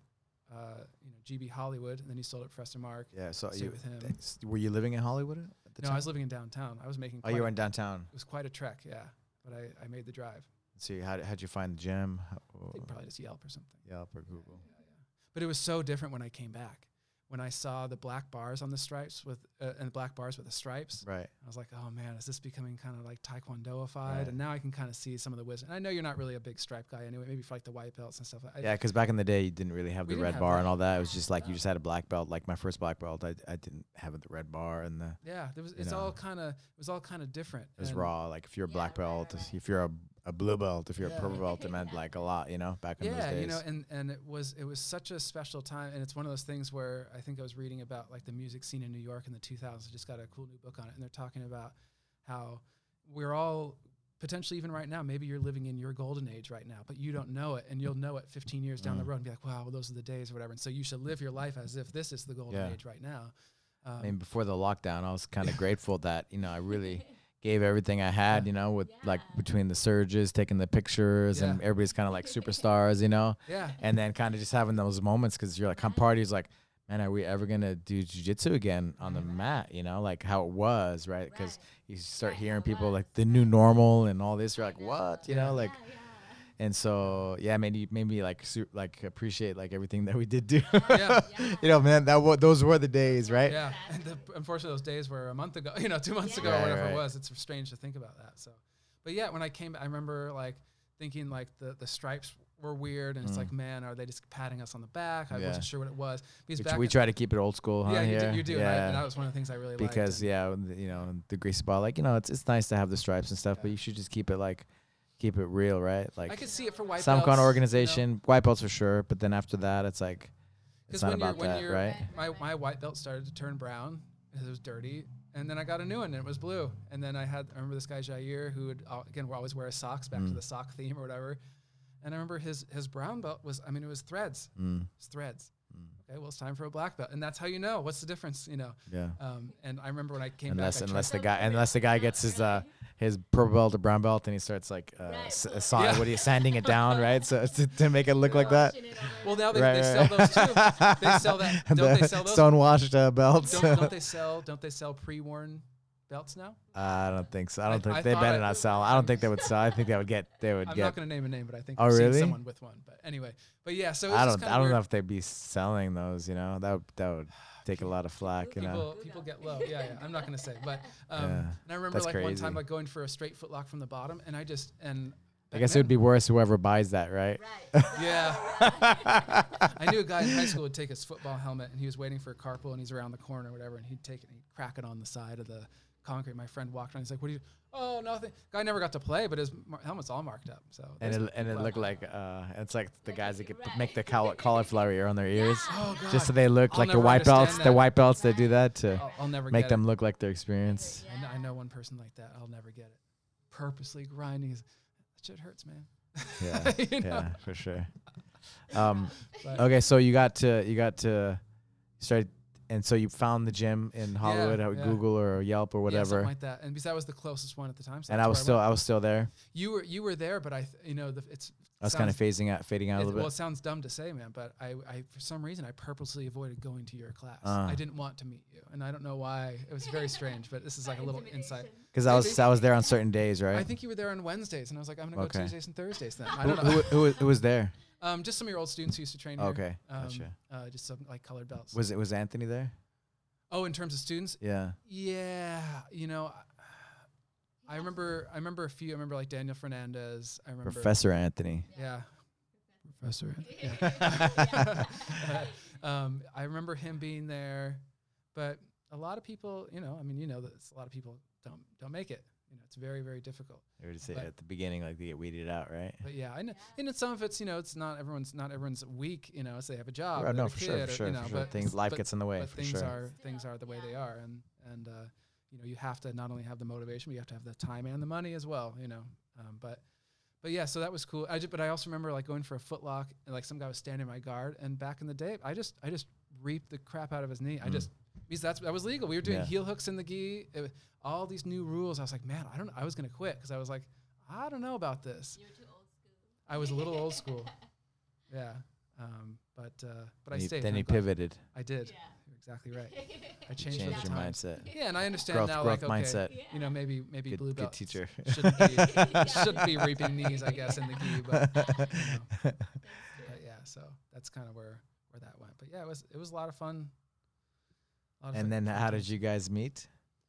uh, you know, GB Hollywood, and then he sold it for Professor Mark. Yeah. So you with him. thanks. were you living in Hollywood at the No, time? I was living in downtown. I was making. oh, you were in downtown. It was quite a trek, yeah. But I, I made the drive. So you, how how'd you find the gym? How, probably just Yelp or something. Yelp or Google. Yeah, yeah. But it was so different when I came back. When I saw the black bars on the stripes with uh, and black bars with the stripes, Right. I was like, "Oh man, is this becoming kind of like taekwondoified?" Right. And now I can kind of see some of the wisdom. I know you're not really a big stripe guy anyway. Maybe for like the white belts and stuff. I, Yeah, because back in the day, you didn't really have the red have bar that. and all that. It was just like you just had a black belt. Like my first black belt, I, I didn't have the red bar and the yeah, there was. It's know. all kind of. It was all kind of different. it was and- raw. Like if you're a Yeah, black right, belt, right. if you're a, a blue belt, if you're Yeah. a purple belt, it meant Yeah. [LAUGHS] like a lot. You know, back in those yeah, days. you know, and and it was it was such a special time, and it's one of those things where I think I was reading about like the music scene in New York in the 2000s. I just got a cool new book on it, and they're talking about how we're all potentially even right now. Maybe you're living in your golden age right now, but you don't know it, and you'll know it 15 years down the Mm. road and be like, wow, well, those are the days or whatever. And so you should live your life as if this is the golden Yeah. age right now. Um, I mean, before the lockdown, I was kind of [LAUGHS] grateful that you know I really gave everything I had. You know, with like between the surges, taking the pictures, and everybody's kind of like [LAUGHS] superstars. You know, yeah, and then kind of just having those moments because you're like, come parties like. Man, are we ever gonna do jujitsu again on the mat? You know, like how it was, right? Because you start Right, hearing people like the new normal and all this. You're like, what? You Yeah. know, like, Yeah, yeah. And so yeah, made me made me like su- like appreciate like everything that we did do. Yeah. Yeah. [LAUGHS] you know, man, that wa- those were the days, right? yeah. And the, unfortunately, those days were a month ago. [LAUGHS] You know, two months Yeah. ago, or Right, whatever right. it was. It's strange to think about that. So, but yeah, when I came, I remember like thinking like the the stripes were weird, and it's Mm. like, man, are they just patting us on the back? I Yeah. wasn't sure what it was. Because We, back we try to keep it old school, huh? yeah, you do, you do, and, I, yeah. and that was one of the things I really liked. because and- yeah, the- you know, the grease ball, like you know, it's it's nice to have the stripes and stuff, but you should just keep it like, keep it real, right? Like I could see it for white some belts, kind you of know? organization, white belts for sure, but then after that, it's like It's not when you're- about when that, right? my my white belt started to turn brown because it was dirty, and then I got a new one and it was blue. And then I had I remember this guy Jair who would again would always wear his socks back to Mm. the sock theme or whatever. And I remember his his brown belt was I mean it was threads, Mm, it was threads. Okay, well it's time for a black belt, and that's how you know what's the difference, you know. yeah. Um, and I remember when I came Unless back, I unless the guy unless the guy gets his uh his purple belt or brown belt and he starts like uh, Right. s- uh, Yeah. what are you sanding it down right so [LAUGHS] to, to make it look like that. well now they, Right, they right, sell those too. They sell that. [LAUGHS] Don't the they sell those? Stonewashed uh, belts. Don't, don't [LAUGHS] they sell? Don't they sell pre-worn belts now? I don't think so. I don't I- think I they thought better I- not sell. I don't think they would sell. I think they would get. They would I'm get. not going to name a name, but I think Oh, I've seen really? someone with one. But anyway, but yeah. So it I just don't. kinda I don't weird. know if they'd be selling those. You know, that would, that would take a lot of flack. You know. people people get low. Yeah, yeah. I'm not gonna say, but um, Yeah, and I remember that's like one time crazy. like going for a straight foot lock from the bottom, and I just and I guess it would be worse whoever buys that, right? Right. yeah. [LAUGHS] I knew a guy in high school would take his football helmet, and he was waiting for a carpool, and he's around the corner or whatever, and he'd take it and he'd crack it on the side of the concrete. My friend walked around, he's like, "What do you?" Oh, nothing. Guy never got to play, but his mar- helmet's all marked up. So and it and it people out looked like uh, it's like the guys that get, make the [LAUGHS] caul- cauliflower ear on their ears, Oh god. just so they look I'll like the never white belts. understand The that. white belts they do that to I'll, I'll never make get them It. look like their experience. I know, I know one person like that. I'll never get it. Purposely grinding. His, that shit hurts, man. Yeah, [LAUGHS] You know? yeah, for sure. Um, [LAUGHS] But- okay, so you got to you got to start, and so you found the gym in Hollywood, Yeah, or yeah. Google or Yelp or whatever, Yeah, whatever. something like that. And because that was the closest one at the time. So and I was still went. I was still there. You were you were there, but I th- you know the, it's I was kind of phasing out, fading out a it- little well, it sounds dumb to say, man, but I, I for some reason I purposely avoided going to your class. Uh. I didn't want to meet you, and I don't know why. It was very strange, but this is like a little insight. Because I was I was there on certain days, right? I think you were there on Wednesdays, and I was like, I'm gonna Okay. go Tuesdays and Thursdays then. I don't know. who, who, who was there? Um, just some of your old students who used to train here. Okay, Um, gotcha. Uh, just some like colored belts. Was it was Anthony there? oh, in terms of students, Yeah. Yeah, you know, I- I remember. I remember a few. I remember like Daniel Fernandez. I remember Professor Anthony. Yeah, Professor. Yeah. [LAUGHS] um, I remember him being there, but a lot of people, you know, I mean, you know, that a lot of people don't don't make it. You know, it's very very difficult. They would say But- at the beginning, like they get weeded out, right? But yeah, I know, and it's some of it's you know, it's not everyone's not everyone's weak. You know, so they have a job. Right, no, have a for sure, for or, sure, you know, for sure. but Things life but- gets in the way, but for things sure. are things are the way they are, and and uh, you know you have to not only have the motivation, but you have to have the time and the money as well. You know, um, but but yeah, so that was cool. I ju- but I also remember like going for a footlock, and like some guy was standing my guard, and back in the day, I just I just reaped the crap out of his knee. I Mm. just because that's that was legal. We were doing Yeah. heel hooks in the gi, it, all these new rules. I was like, man, I don't. I was gonna quit because I was like, I don't know about this. You were too old school. I was a little old school. [LAUGHS] Yeah. Um, but uh, but I he- stayed. Then he pivoted. I did. Yeah. You're exactly [LAUGHS] right. I You changed, changed your times. mindset. Yeah, and I understand Growth, now. growth like, okay, mindset. you know, maybe maybe Good, blue good belts teacher. shouldn't be [LAUGHS] shouldn't be reaping knees, I guess, in the gi. But, but yeah, so that's kind of where where that went. But yeah, it was it was a lot of fun. A and then how did you guys meet?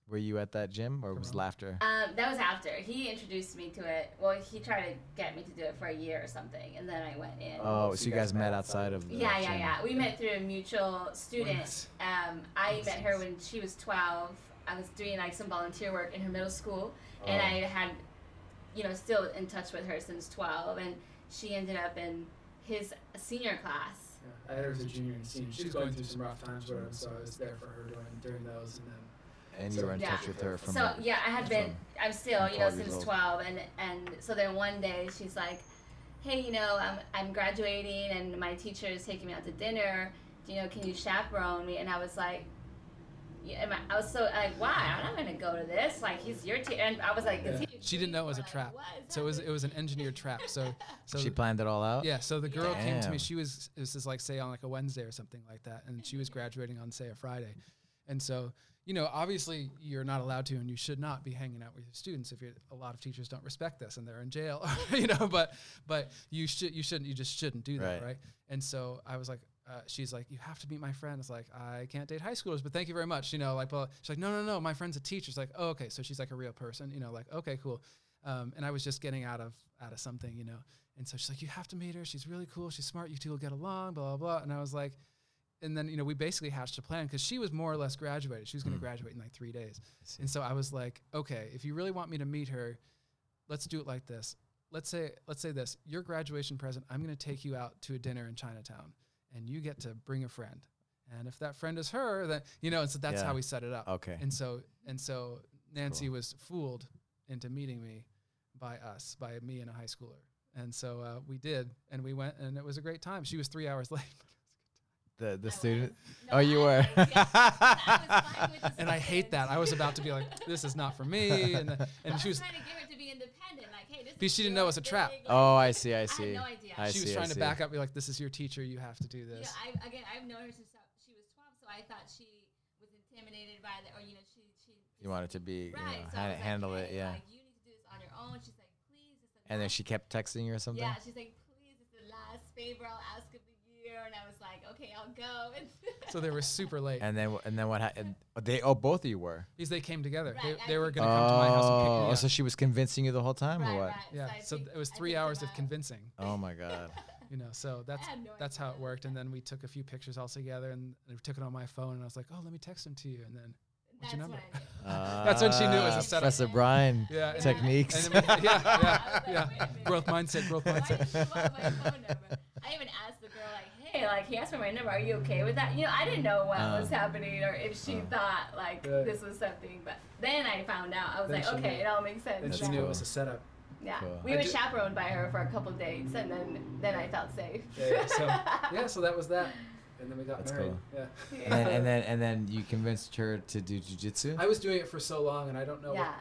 Were you at that gym or was laughter? Um, that was after he introduced me to it. Well, he tried to get me to do it for a year or something, and then I went in. Oh, so you guys met outside of the Yeah, yeah, gym. yeah. We met through a mutual student. Nice. Um, I met her when she was 12. I was doing like some volunteer work in her middle school, and Oh. I had, you know, still in touch with her since 12, and she ended up in his senior class. Yeah, I had her as a junior and senior. She was going through some rough times, whatever, so I was there for her during during those, and then And you were in Yeah. touch with her from so yeah, I had been. I'm still, you know, since old. 12, and and so then one day she's like, "Hey, you know, I'm I'm graduating, and my teacher is taking me out to dinner. You know, can you chaperone me?" And I was like. Yeah, I I was so like, why? I'm not gonna go to this. Like, he's your teacher, and I was like, the Yeah. teacher- She didn't know it was a were like, trap. So it was it was an engineered trap. So [LAUGHS] so she planned it all out. Yeah, so the girl came to me. She was this is like say on like a Wednesday or something like that, and she was graduating on say a Friday, and so you know obviously you're not allowed to and you should not be hanging out with your students if you're a lot of teachers don't respect this and they're in jail, [LAUGHS] you know. But but you should you shouldn't you just shouldn't do that, Right. right? And so I was like. Uh, she's like, you have to meet my friend. It's like, I can't date high schoolers, but thank you very much. You know, like, well, she's like, no, no, no, my friend's a teacher. It's like, oh, okay, so she's like a real person. You know, like, okay, cool. Um, and I was just getting out of out of something, you know. And so she's like, you have to meet her. She's really cool. She's smart. You two will get along. Blah blah blah. And I was like, and then you know we basically hatched a plan because she was more or less graduated. She was going to Mm. graduate in like three days. And so I was like, okay, if you really want me to meet her, let's do it like this. Let's say let's say this. Your graduation present. I'm going to take you out to a dinner in Chinatown. And you get to bring a friend. And if that friend is her, then you know, and so that's Yeah. how we set it up. Okay. And so and so Nancy Cool. was fooled into meeting me by us, by me and a high schooler. And so uh, we did, and we went, and it was a great time. She was three hours [LAUGHS] late, The the I student. was. oh, you I were. was, yeah. I was fine with the [LAUGHS] and I hate that. I was about to be like, "This is not for me," and the, and she was Because she didn't know it was a trap. thing, oh, I see. I see. I see. had no idea. I she was see, I trying to see. back up, be like, "This is your teacher. You have to do You know, this." I, again, I've known her since she was 12, so I thought she was intimidated by the, or you know, she she. You wanted to be, you right? know, so I han- like, handle it, yeah. Like, you need to do this on your own. She's like, please. It's the And then she kept texting you or something. Yeah, she's like, please, it's the last favor I'll ask of the year, and I was like, okay, I'll go. And [LAUGHS] so they were super late And then and then what happened? They oh both of you were. because they came together. Right, they, they were gonna come to my house and pick Oh, me up. so she was convincing you the whole time, right, or what? right. yeah, I so think- it was I three think hours of about- convincing. Oh my god. [LAUGHS] You know, so that's had no that's how idea. it worked. And then we took a few pictures all together, and I took it on my phone, and I was like, "Oh, let me text them to you." And then What's your That's number? what I knew. Uh, [LAUGHS] That's when she knew it was a setup. Professor Brian Yeah, and- techniques. and then we, yeah, I yeah, was like, yeah. wait a minute. Growth mindset, growth Why mindset. did you want my phone number? I even asked the girl like, "Hey, like he asked for my number. Are you okay with that?" You know, I didn't know what Uh. was happening or if she Uh. thought like Right. this was something. But then I found out. I was Then like, okay, knew. it all makes sense. Then she That's knew it was a setup. Yeah, Cool. we I were do- chaperoned by her for a couple dates, and then then I felt safe. Yeah, yeah, so [LAUGHS] yeah, so that was that, and then we got That's married. cool. Yeah. and then and then and then you convinced her to do jujitsu. I was doing it for so long, and I don't know. Yeah. What,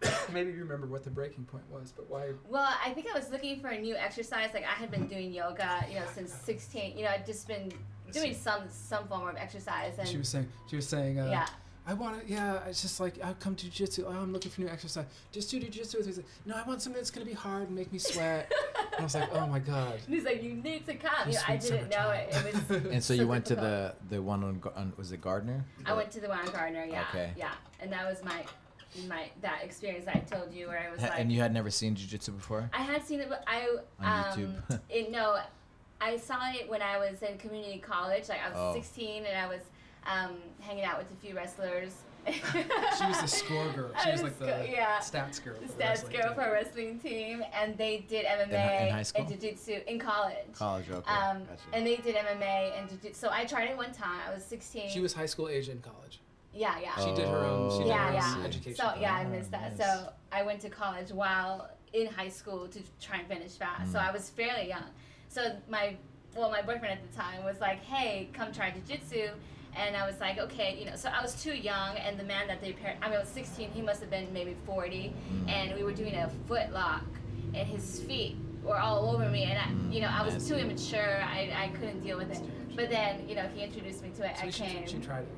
[COUGHS] maybe you remember what the breaking point was, but why? Well, I think I was looking for a new exercise. Like I had been doing yoga, you know, since 16. You know, I'd just been doing some some form of exercise, and She was saying. She was saying. Uh, yeah. I want to, yeah, it's just like, I'll come to jiu-jitsu. Oh, I'm looking for new exercise. Just do jiu-jitsu with me. He's like, no, I want something that's going to be hard and make me sweat. and I was like, oh my God. And he's like, you need to come. You You know, I didn't know it. It was. [LAUGHS] and so so you went to the the one on, on was it Gardner? I went to the one on Gardner. Yeah. Okay. Yeah, and that was my my that experience I told you where I was Ha- like. and you had never seen jujitsu before? I had seen it, but I On um, YouTube. [LAUGHS] it, no, I saw it when I was in community college. Like I was Oh. 16 and I was um, hanging out with a few wrestlers. She was the score girl. [LAUGHS] She I was like the sco- [LAUGHS] yeah. stats girl. The for the stats girl team. for a wrestling team, and they did MMA hi- in high school? and jiu-jitsu in college. College, okay. Um, gotcha. and they did MMA and jiu-jitsu. So I tried it one time. I was 16. She was high school age in college. Yeah, yeah. She did her own. She did Yeah, her yeah. education. So yeah, I missed that. nice. So I went to college while in high school to try and finish fast. So Mm. I was fairly young. So my well, my boyfriend at the time was like, "Hey, come try jujitsu," and I was like, "Okay," you know. So I was too young, and the man that they paired, I mean, I was 16. He must have been maybe 40, Mm. and we were doing a foot lock, and his feet were all over me, and I, Mm, you know, I was too immature. I, I couldn't deal with it. But then, you know, he introduced me to it. So I she, came. she tried it.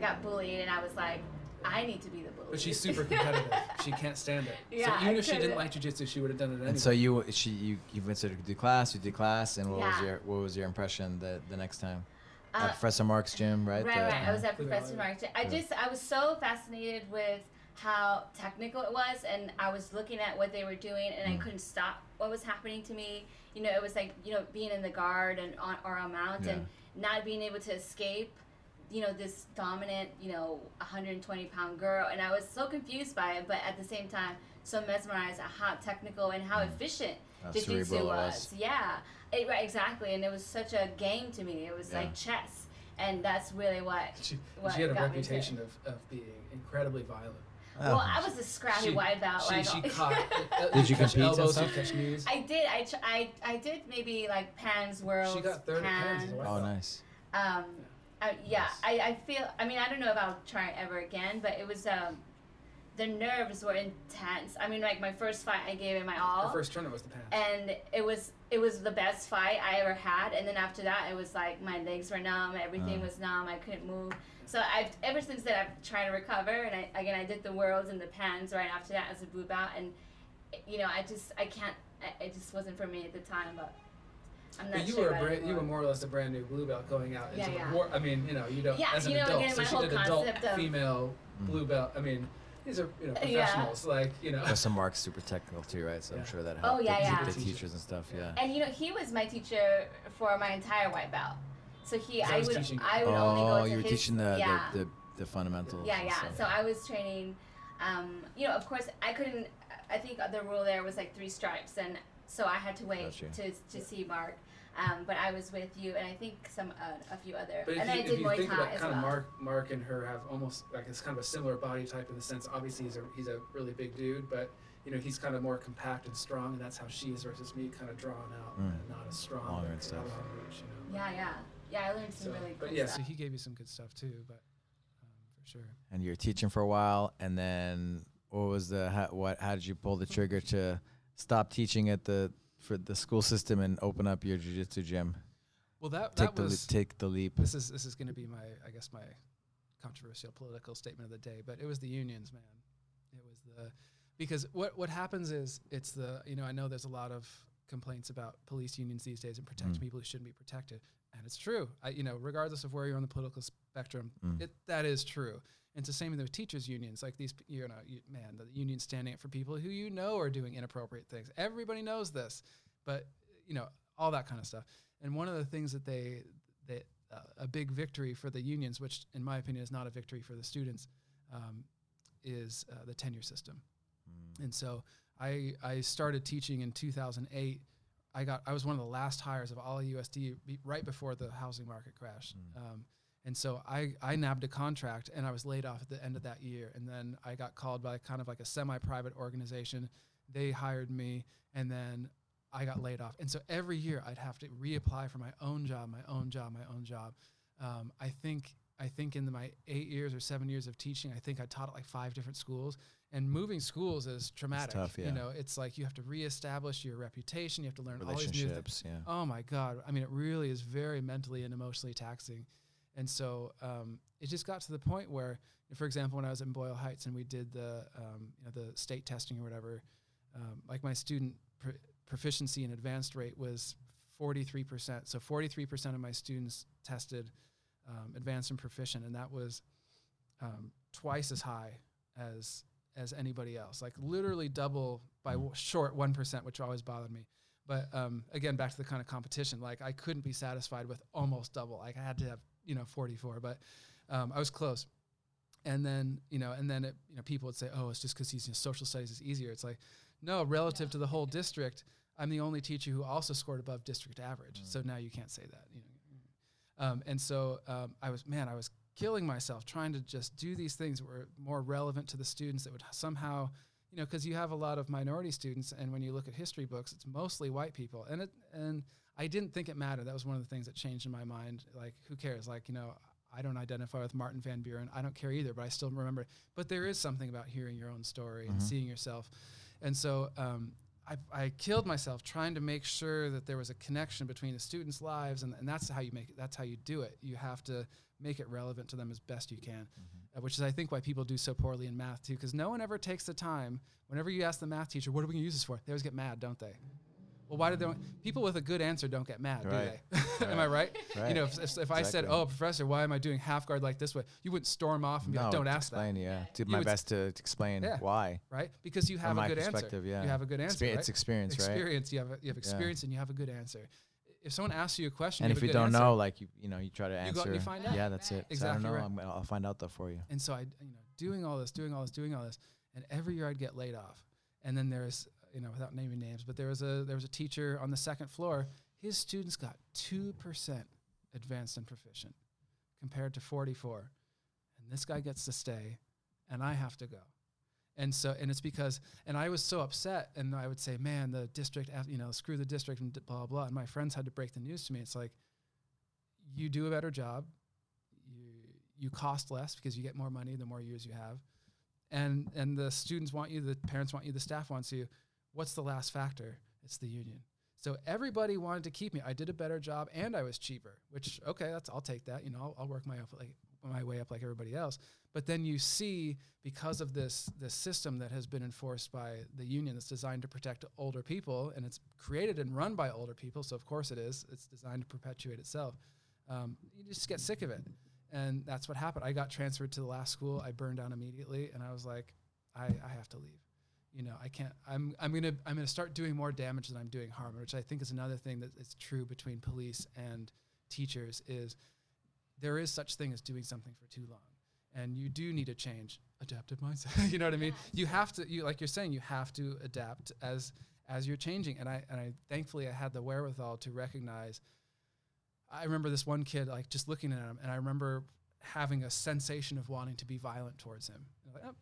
I got bullied, and I was like, I need to be the bully. But she's super competitive. [LAUGHS] she can't stand it. Yeah, so even I if she didn't couldn't. like jujitsu, she would have done it anyway. And so you she you you went to do class, you did class, and what was your what was your impression the the next time? Uh, At Professor Mark's gym, right? Right, The- right. I was at Professor Mark's gym. I just, I was so fascinated with how technical it was, and I was looking at what they were doing, and I Mm. couldn't stop what was happening to me. You know, it was like, you know, being in the guard and on or on mount, and not being able to escape. You know, this dominant, you know, 120 pound girl, and I was so confused by it, but at the same time, so mesmerized at how technical and how Mm. efficient How jiu-jitsu was. was. Yeah, it, right, exactly, and it was such a game to me. It was Yeah. like chess, and that's really what. she, what she had a got me to it. reputation of, of being incredibly violent. Oh. Well, I was a scrappy She- white belt. She, right? she [LAUGHS] caught. uh, Did you catch compete and elbows? stuff? Catch knees. I did. I, tr- I I did maybe like Pan's World. She got third at Pans as a white Oh, nice. Um, I, yeah, I, I feel. I mean, I don't know if I'll try it ever again, but it was um, the nerves were intense. I mean, like my first fight, I gave it my all. Her first tournament was the Pans. and it was it was the best fight I ever had. And then after that, it was like my legs were numb, everything Uh. was numb, I couldn't move. So I've ever since then I've tried to recover, and I again I did the worlds and the pans right after that as a blue belt, and you know I just I can't it just wasn't for me at the time, but I'm not But you sure were a about brand, you were more or less a brand new blue belt going out into Yeah, the war. I mean, you know, you don't Yeah, as an you know, adult. again, so she whole did adult concept of- female Mm. blue belt. I mean, these are you know Yeah. professionals. Like you know. Some Mark's super technical too, right? So Yeah. I'm sure that Oh, yeah, the, yeah. the teachers and stuff, yeah. And you know he was my teacher for my entire white belt. So he So I I was would teaching- I would only go Oh, to you were his, teaching the, yeah. the, the the fundamentals. Yeah, and yeah. So I was training. Um, you know, of course, I couldn't. I think the rule there was like three stripes, and so I had to wait to to see Mark. Um, but I was with you, and I think some uh, a few other, But if and you, I if did you Muay think Thai about as kind well. of Mark, Mark and her have almost like it's kind of a similar body type in the sense. Obviously, he's a he's a really big dude, but you know he's kind of more compact and strong, and that's how she is versus me, kind of drawn out Mm. and not as strong. Longer but and stuff. reach, you know. yeah, yeah, yeah. I learned some So, really but cool yeah, stuff. so he gave you some good stuff too, but um, for sure. And you're teaching for a while, and then what was the how, what? How did you pull the trigger to stop teaching at the for the school system and open up your jujitsu gym? Well, that Take that the was le- take the leap. this is this is going to be my I guess my controversial political statement of the day, but it was the unions, man. It was the because what what happens is it's the you know I know there's a lot of complaints about police unions these days and protecting Mm. people who shouldn't be protected, and it's true. I you know regardless of where you're on the political spectrum, Mm. it that is true. And it's the same with the teachers unions. Like these, you know, you, man, the union standing up for people who you know are doing inappropriate things. Everybody knows this, but you know all that kind of stuff. And one of the things that they that uh, a big victory for the unions, which in my opinion is not a victory for the students, um, is uh, the tenure system. Mm. And so I I started teaching in 2008. I got I was one of the last hires of all of USD right before the housing market crash. Mm. Um, and so I, I nabbed a contract and I was laid off at the end of that year. And then I got called by kind of like a semi private organization. They hired me and then I got laid off. And so every year I'd have to reapply for my own job, my own job, my own job. Um, I think I think in the, my eight years or seven years of teaching, I think I taught at like five different schools. And moving schools is traumatic. tough, yeah. You know, it's like you have to reestablish your reputation. You have to learn all these new things. Relationships, yeah. Oh my God. I mean, it really is very mentally and emotionally taxing. And so um, it just got to the point where, for example, when I was in Boyle Heights and we did the, um, you know, the state testing or whatever, um, like my student pr- proficiency and advanced rate was 43%. So 43% of my students tested um, advanced and proficient, and that was um, twice as high as as anybody else. Like literally double by w- short one percent, which always bothered me. But um, again, back to the kind of competition. Like I couldn't be satisfied with almost double. Like I had to have you know 44, but um, I was close. And then you know, and then it, you know, people would say, "Oh, it's just because he's know, social studies is easier." It's like, no, relative to the whole [LAUGHS] district, I'm the only teacher who also scored above district average. So now you can't say that. You know, um, and so um, I was, man, I was killing myself trying to just do these things that were more relevant to the students that would somehow, you know, because you have a lot of minority students, and when you look at history books, it's mostly white people, and it and I didn't think it mattered. That was one of the things that changed in my mind. Like, who cares? Like, you know, I don't identify with Martin Van Buren. I don't care either, but I still remember. But there is something about hearing your own story and Mhm. seeing yourself, and so. Um, I, I killed myself trying to make sure that there was a connection between the students' lives, and, and that's how you make it. That's how you do it. You have to make it relevant to them as best you can, uh, which is I think why people do so poorly in math too, because no one ever takes the time. Whenever you ask the math teacher, "What are we going to use this for?" They always get mad, don't they? Well, why do they? People with a good answer don't get mad, Right. do they? [LAUGHS] Am I right? Right. You know, if, if, if I said, "Oh, professor, why am I doing half guard like this way?" You wouldn't storm off and be no, like, "Don't to ask that." explain, Yeah, did my would best to explain Yeah. why. right? Because you have From a good answer. yeah. You have a good answer. Expe- right? It's experience, right? experience. You have a, you have experience and you have a good answer. If someone asks you a question, And you if you don't answer. know, like you, you know, you try to You answer. go out and you find out. Yeah, that's it. So I Exactly don't know. right. I'm, I'll find out though for you. And so I, you know, doing all this, doing all this, doing all this, and every year I'd get laid off. And then there's, you know, without naming names, but there was a there was a teacher on the second floor. His students got two percent advanced and proficient, compared to 44, and this guy gets to stay, and I have to go. And so, and it's because, and I was so upset, and I would say, man, the district, you know, screw the district, and blah. blah. And my friends had to break the news to me. It's like, you do a better job, you you cost less because you get more money the more years you have, and and the students want you, the parents want you, the staff wants you. What's the last factor? It's the union. So everybody wanted to keep me. I did a better job, and I was cheaper. Which okay, that's I'll take that. You know, I'll, I'll work my up like my way up like everybody else. But then you see because of this this system that has been enforced by the union that's designed to protect older people, and it's created and run by older people. So of course it is. It's designed to perpetuate itself. Um, you just get sick of it, and that's what happened. I got transferred to the last school. I burned down immediately, and I was like, I, I have to leave you know, I can't. I'm I'm gonna I'm gonna start doing more damage than I'm doing harm, which I think is another thing that is true between police and teachers. Is there is such thing as doing something for too long, and you do need to change adaptive mindset. [LAUGHS] you know what I mean? You have to. You like you're saying you have to adapt as as you're changing. And I and I thankfully I had the wherewithal to recognize. I remember this one kid like just looking at him, and I remember having a sensation of wanting to be violent towards him. Like, oh,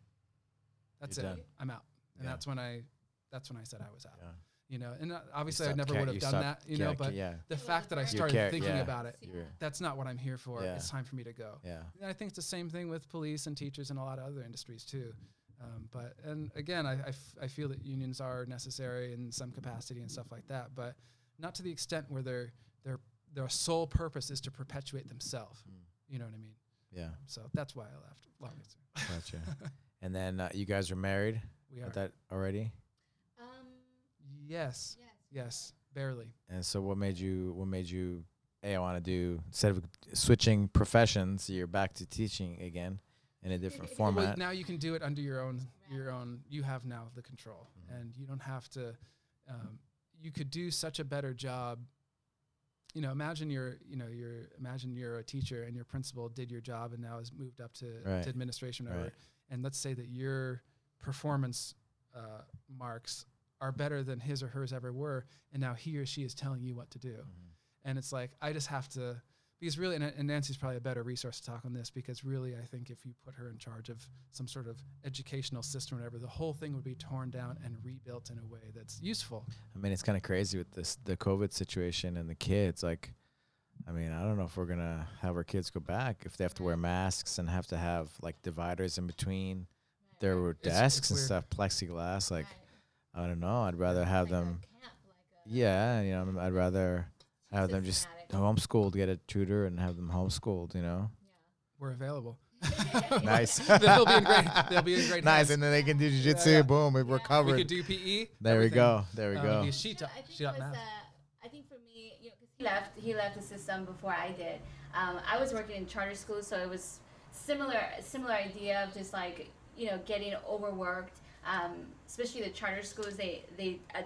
that's You're it. done. I'm out. And Yeah. that's when I that's when I said I was out. Yeah. You know, and uh, obviously I never would have done that. You know, but yeah, the fact that I started care- thinking about it, that's not what I'm here for. It's time for me to go. yeah. And I think it's the same thing with police and teachers and a lot of other industries too. Um, but and again, I, I, f- I feel that unions are necessary in some capacity and stuff like that, but not to the extent where their their their sole purpose is to perpetuate themselves. Mm. You know what I mean? Yeah. So that's why I left. Long answer. Gotcha. [LAUGHS] and then uh, you guys are married. We Is are. that already? Um, Yes. yes. Yes. Barely. And so, what made you? What made you? Hey, I want to do instead of switching professions, you're back to teaching again in a different Well, format. now you can do it under your own your own. You have now the control, Mhm. and you don't have to. Um, you could do such a better job. You know, imagine you're you know you're imagine you're a teacher and your principal did your job and now has moved up to, Right. to administration or whatever. Right. And let's say that your performance uh, marks are better than his or hers ever were, and now he or she is telling you what to do Mhm. and it's like I just have to because really and, and Nancy's probably a better resource to talk on this because really I think if you put her in charge of some sort of educational system or whatever the whole thing would be torn down and rebuilt in a way that's useful I mean, it's kind of crazy with this the COVID situation and the kids. Like, I mean, I don't know if we're gonna have our kids go back if they have to wear masks and have to have like dividers in between their It's- it's desks and weird. stuff, plexiglass. Like, Right. I don't know. I'd rather have It's like a them. camp, like a Yeah, you know, I'd rather have them just systematic. homeschooled, get a tutor, and have them homeschooled. You know, we're available [LAUGHS] nice. [LAUGHS] they'll be in great they'll be in great nice, hands. and then they can do jujitsu. yeah. Boom, we're Yeah. we covered. could do PE there we go. There we Um, go. be a You sheet know, up- I think sheet it up was, math. uh, I think for me, you know, 'cause he left, he left the system before I did. Um, I was working in charter school, so it was similar, similar idea of just like you know getting overworked. Um, especially the charter schools, they they uh,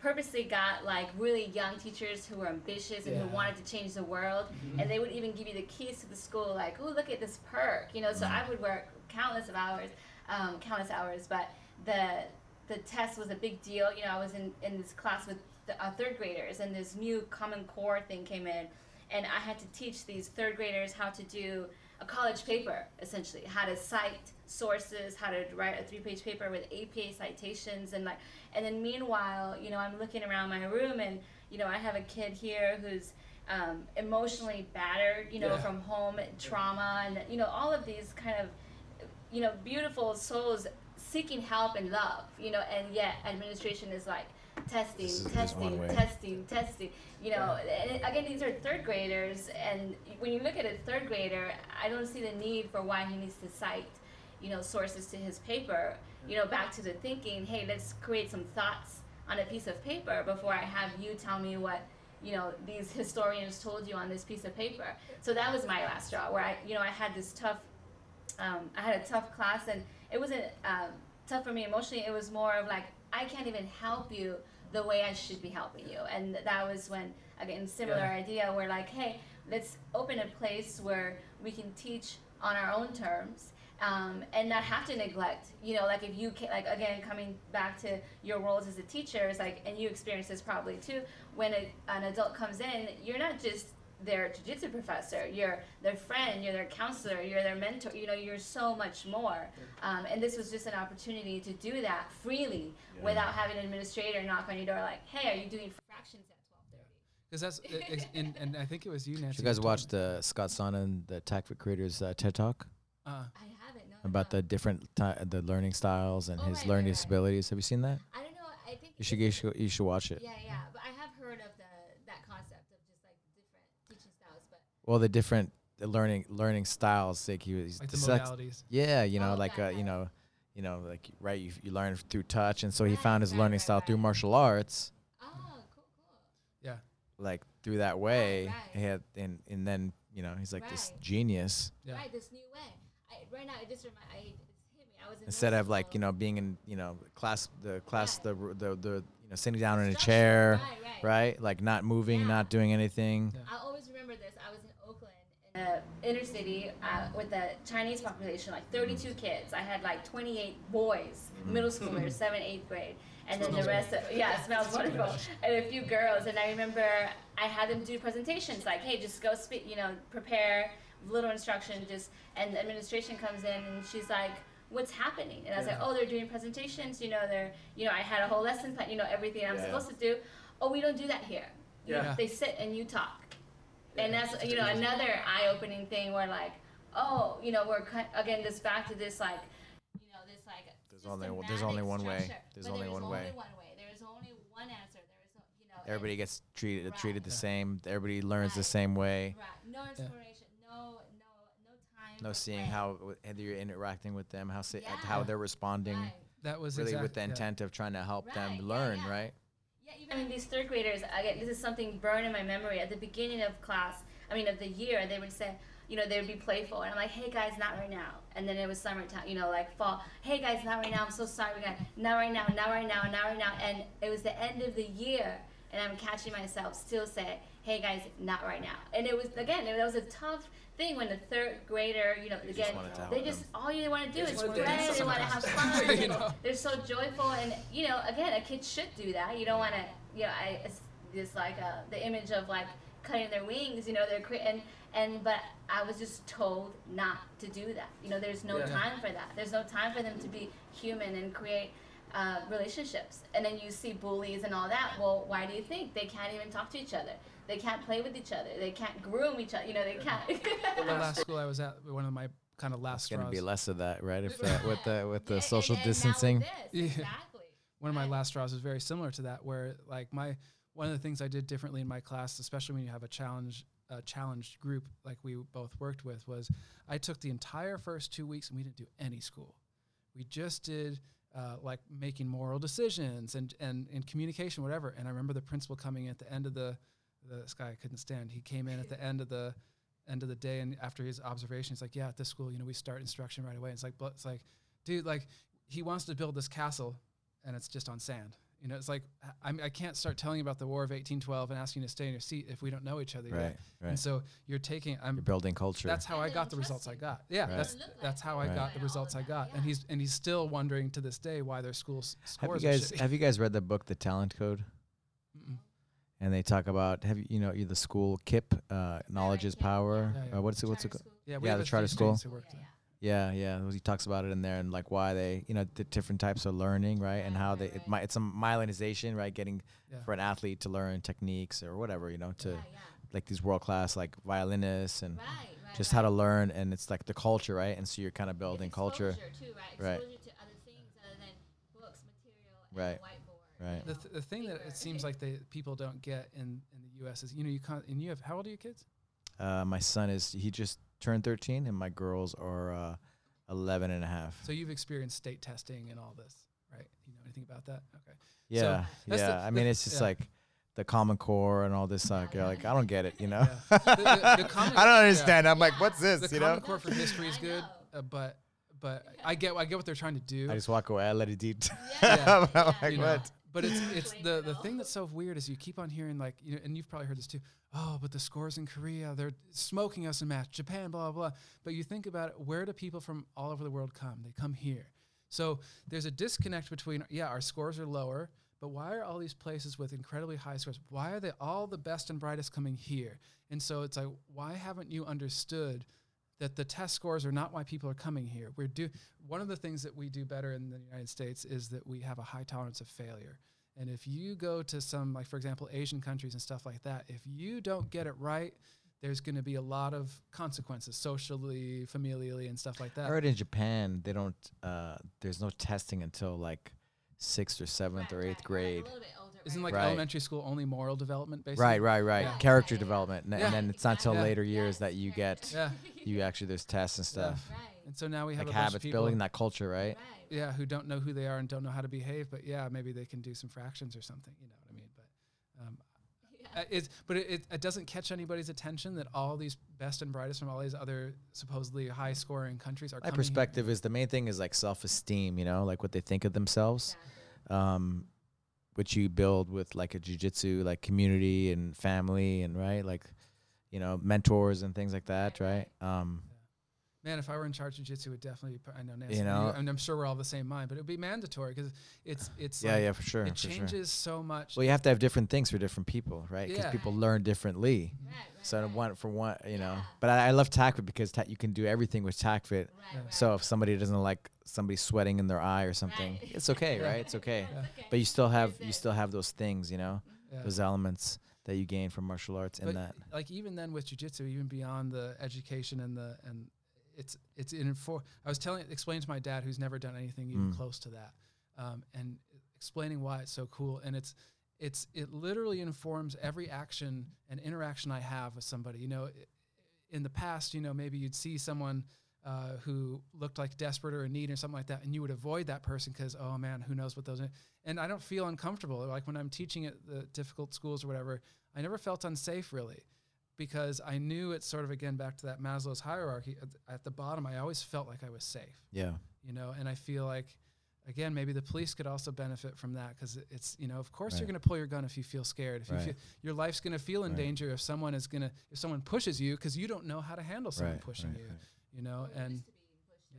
purposely got like really young teachers who were ambitious and Yeah. who wanted to change the world, and they would even give you the keys to the school, like, oh look at this perk, you know. So I would work countless of hours, um, countless hours, but the the test was a big deal. You know, I was in, in this class with the, uh, third graders, and this new Common Core thing came in, and I had to teach these third graders how to do a college paper, essentially, how to cite sources, how to write a three-page paper with APA citations, and like, and then meanwhile, you know, I'm looking around my room, and you know, I have a kid here who's um, emotionally battered, you know, Yeah. from home trauma, and you know, all of these kind of you know, beautiful souls seeking help and love, you know, and yet administration is like testing, is testing, testing, testing, you know, and again, these are third graders, and when you look at a third grader, I don't see the need for why he needs to cite, you know, sources to his paper, you know, back to the thinking, hey, let's create some thoughts on a piece of paper before I have you tell me what you know these historians told you on this piece of paper. So that was my last straw, where I you know I had this tough um, I had a tough class, and it wasn't um, tough for me emotionally. It was more of like I can't even help you the way I should be helping you, and that was when again similar Yeah. idea where like, hey, let's open a place where we can teach on our own terms. Um, and not have to neglect, you know, like if you can, like again, coming back to your roles as a teacher, is like, and you experience this probably too. When a, an adult comes in, you're not just their jiu-jitsu professor you're their friend you're their counselor you're their mentor you know you're so much more. Um, and this was just an opportunity to do that freely Yeah. without having an administrator knock on your door like hey are you doing fractions at 12.30 because [LAUGHS] that's i- i- and, and I think it was you Nancy Did you guys told watch me- the Scott Sonnon, the Tacfit Creators uh, TED Talk? Uh, i haven't no about the different ti the learning styles and Oh, his right, learning right, right. disabilities? Have you seen that? i don't know i think You should you should, you should watch it. yeah yeah but i have heard of the that concept of just like different teaching styles but Well, the different the learning learning styles. Like he was like the dyslex- modalities Yeah, you know, Oh, like got uh, it, you know, you know, like right, you you learn through touch, and so he Right, found his right, learning right, style through right. martial arts. oh cool cool yeah Like through that way, right. he had and and then you know he's like this Right. genius. yeah right this new way I, right now it just remind I it just hit me I was in Instead middle of like school. you know being in you know class the class Right. the the the you know sitting down in a Structure, chair, right, right. right? Like not moving, Yeah. not doing anything. Yeah. I always remember this. I was in Oakland in the inner city uh, with the Chinese population, like 32 kids. I had like 28 boys, middle schoolers, seventh, eighth grade, and then the rest. Of, yeah, it smells wonderful. And a few girls. And I remember I had them do presentations, like, hey, just go speak, you know, prepare little instruction, just and the administration comes in and she's like what's happening and i was like oh they're doing presentations you know they're you know i had a whole lesson plan you know everything i'm Yeah. supposed to do oh we don't do that here You know, Yeah. they sit and you talk and that's you know another eye-opening thing where like oh you know we're ki- again this back to this like you know this like There's only one- there's only systematic one way. There's But only there is one way. one way there is only one answer there is no you know Everybody gets treated Right. treated the same. Everybody learns the same way. right no inspiration no no no time No for seeing play. how whether you're interacting with them, how say, Yeah. how they're responding, right. That was really exact- with the yeah. intent of trying to help Right, them learn, yeah. right? Yeah, even I mean, these third graders, again, this is something burned in my memory. At the beginning of class, I mean, of the year, they would say, you know, they would be playful. And I'm like, hey guys, not right now. And then it was summertime, you know, like fall. Hey guys, not right now. I'm so sorry. We got, not right now, not right now, not right now. And it was the end of the year. And I'm catching myself still say, hey guys, not right now. And it was, again, it was a tough thing when the third grader, you know, just again, wanted to help they just, all you want to do They is just wanna play. dance They want to have [LAUGHS] fun. You know? They're so joyful, and you know, again, a kid should do that. You don't want to, you know, I it's this like uh, the image of like cutting their wings. You know, they're cre- and and but I was just told not to do that. You know, there's no Yeah. time for that. There's no time for them to be human and create. Uh, relationships, and then you see bullies and all that. Well, why do you think they can't even talk to each other? They can't play with each other. They can't groom each other. You know, they can't. The [LAUGHS] last school I was at, one of my kind of last It's gonna be less of that, right? If uh, [LAUGHS] with the with the And- social and- and now with distancing. this, [LAUGHS] Exactly. one of my last straws was very similar to that where like my one of the things i did differently in my class especially when you have a challenge a challenged group like we both worked with was i took the entire first two weeks and we didn't do any school we just did uh, like making moral decisions and, and, and communication whatever and i remember the principal coming at the end of the this guy i couldn't stand he came in at the end of the end of the day and after his observation he's like yeah at this school you know we start instruction right away it's like but it's like dude like he wants to build this castle and it's just on sand. You know, it's like h- I'm, I can't start telling you about the War of 1812 and asking you to stay in your seat if we don't know each other Right, yet. right. And so you're taking. I'm. You're building culture. That's how And I got the trust results I got. Yeah, Right. that's Doesn't that's how it. I got the results I that, got. And he's and he's still wondering to this day why their school s- have you guys are have you guys read the book The Talent Code? And they talk about have you you know you the school KIPP uh, knowledge is yeah, power. yeah. Yeah, yeah. Uh, what's it what's it called? Yeah, we Yeah, have the charter school. students who worked Yeah. Yeah, yeah. He talks about it in there and like why they, you know, the different types of learning, right? And how right, they, it right. might, it's a myelinization, right? Getting Yeah. for an athlete to learn techniques or whatever, you know, to Yeah, yeah. like these world class like violinists and Right, right, just right. how to learn. And it's like the culture, right? And so you're kind of It's building culture, exposure Too, right? Right. To other things other than books, material, and Right. A whiteboard. Right. The, th- the thing that it seems like they people don't get in, in the U.S. is you know you can't and you have how old are your kids? Uh, my son is, he just turned 13 and my girls are uh, 11 and a half. So you've experienced state testing and all this, right? You know anything about that? Okay. yeah. that's yeah. the- I mean, it's just [LAUGHS] yeah. like the Common Core and all this, like, you're yeah. like, I don't get it, you know? [LAUGHS] Yeah. The- the- the [LAUGHS] Common- I don't yeah. understand. I'm like, what's this, the you Common know? Core for history is good, uh, but but I get I get what they're trying to do. I just walk away. I let it eat. Yeah. I'm like, you know, what? But it's [LAUGHS] it's the the thing that's so weird is you keep on hearing like you know, and you've probably heard this too. Oh, but the scores in Korea, they're smoking us in match. Japan, blah blah blah. But you think about it, where do people from all over the world come? They come here. So there's a disconnect between yeah, our scores are lower, but why are all these places with incredibly high scores? Why are they all the best and brightest coming here? And so it's like, why haven't you understood that the test scores are not why people are coming here. We're do one of the things that we do better in the United States is that we have a high tolerance of failure. And if you go to some like for example Asian countries and stuff like that, if you don't get it right, there's going to be a lot of consequences socially, familially and stuff like that. I that. heard in Japan they don't. Uh, there's no testing until like sixth or seventh Right, or right, eighth or, grade. Like a little bit older, Isn't right? like Right. elementary school only moral development basically? Right, right, right. Yeah. Character development, and, Yeah. and then it's not till Yeah. later years Yes, that you get Yeah. you actually there's tests and stuff Right. And so now we have like a bunch habits of people building that culture, right? Right. yeah, who don't know who they are and don't know how to behave, but yeah, maybe they can do some fractions or something, you know what I mean? But um, Uh, it's, but it, it, it doesn't catch anybody's attention that all these best and brightest from all these other supposedly high scoring countries are My coming here. perspective is the main thing is like self esteem, you know, like what they think of themselves. Exactly. um, which you build with like a jujitsu like community and family and right like you know, mentors and things like that, Right, right? Um, Man, if I were in charge of jiu-jitsu, it would definitely. Be, I know Nancy. You You know? and I'm sure we're all the same mind, but it would be mandatory because it's it's yeah, like, yeah, for sure. it for sure. changes so much. Well, you have to have different things for different people, right? Because Yeah. people learn differently. Right, right, So right. one for one, you know. But I, I love TACFIT because ta- you can do everything with TACFIT. Right, Yeah. right. So if somebody doesn't like somebody sweating in their eye or something, Right. it's okay, right? It's [LAUGHS] okay. Yeah. Okay. But you still have you still have those things, you know, Yeah. those elements that you gain from martial arts in that. like even then with jujitsu, even beyond the education and the and it's it's in for. I was telling explaining to my dad who's never done anything even Mm. close to that, um, and explaining why it's so cool. And it's it's it literally informs every action and interaction I have with somebody. You know, in the past, you know, maybe you'd see someone. Uh, who looked like desperate or in need or something like that, and you would avoid that person because, oh man, who knows what those are. And I don't feel uncomfortable. Like when I'm teaching at the difficult schools or whatever, I never felt unsafe really because I knew it's sort of again back to that Maslow's hierarchy at, the- at the bottom. I always felt like I was safe, Yeah. you know, and I feel like again maybe the police could also benefit from that because it's you know of course you're going to pull your gun if you feel scared if you feel your life's going to feel in Right. danger if someone is going to if someone pushes you because you don't know how to handle someone Right. pushing right, you right. You know We're and used to being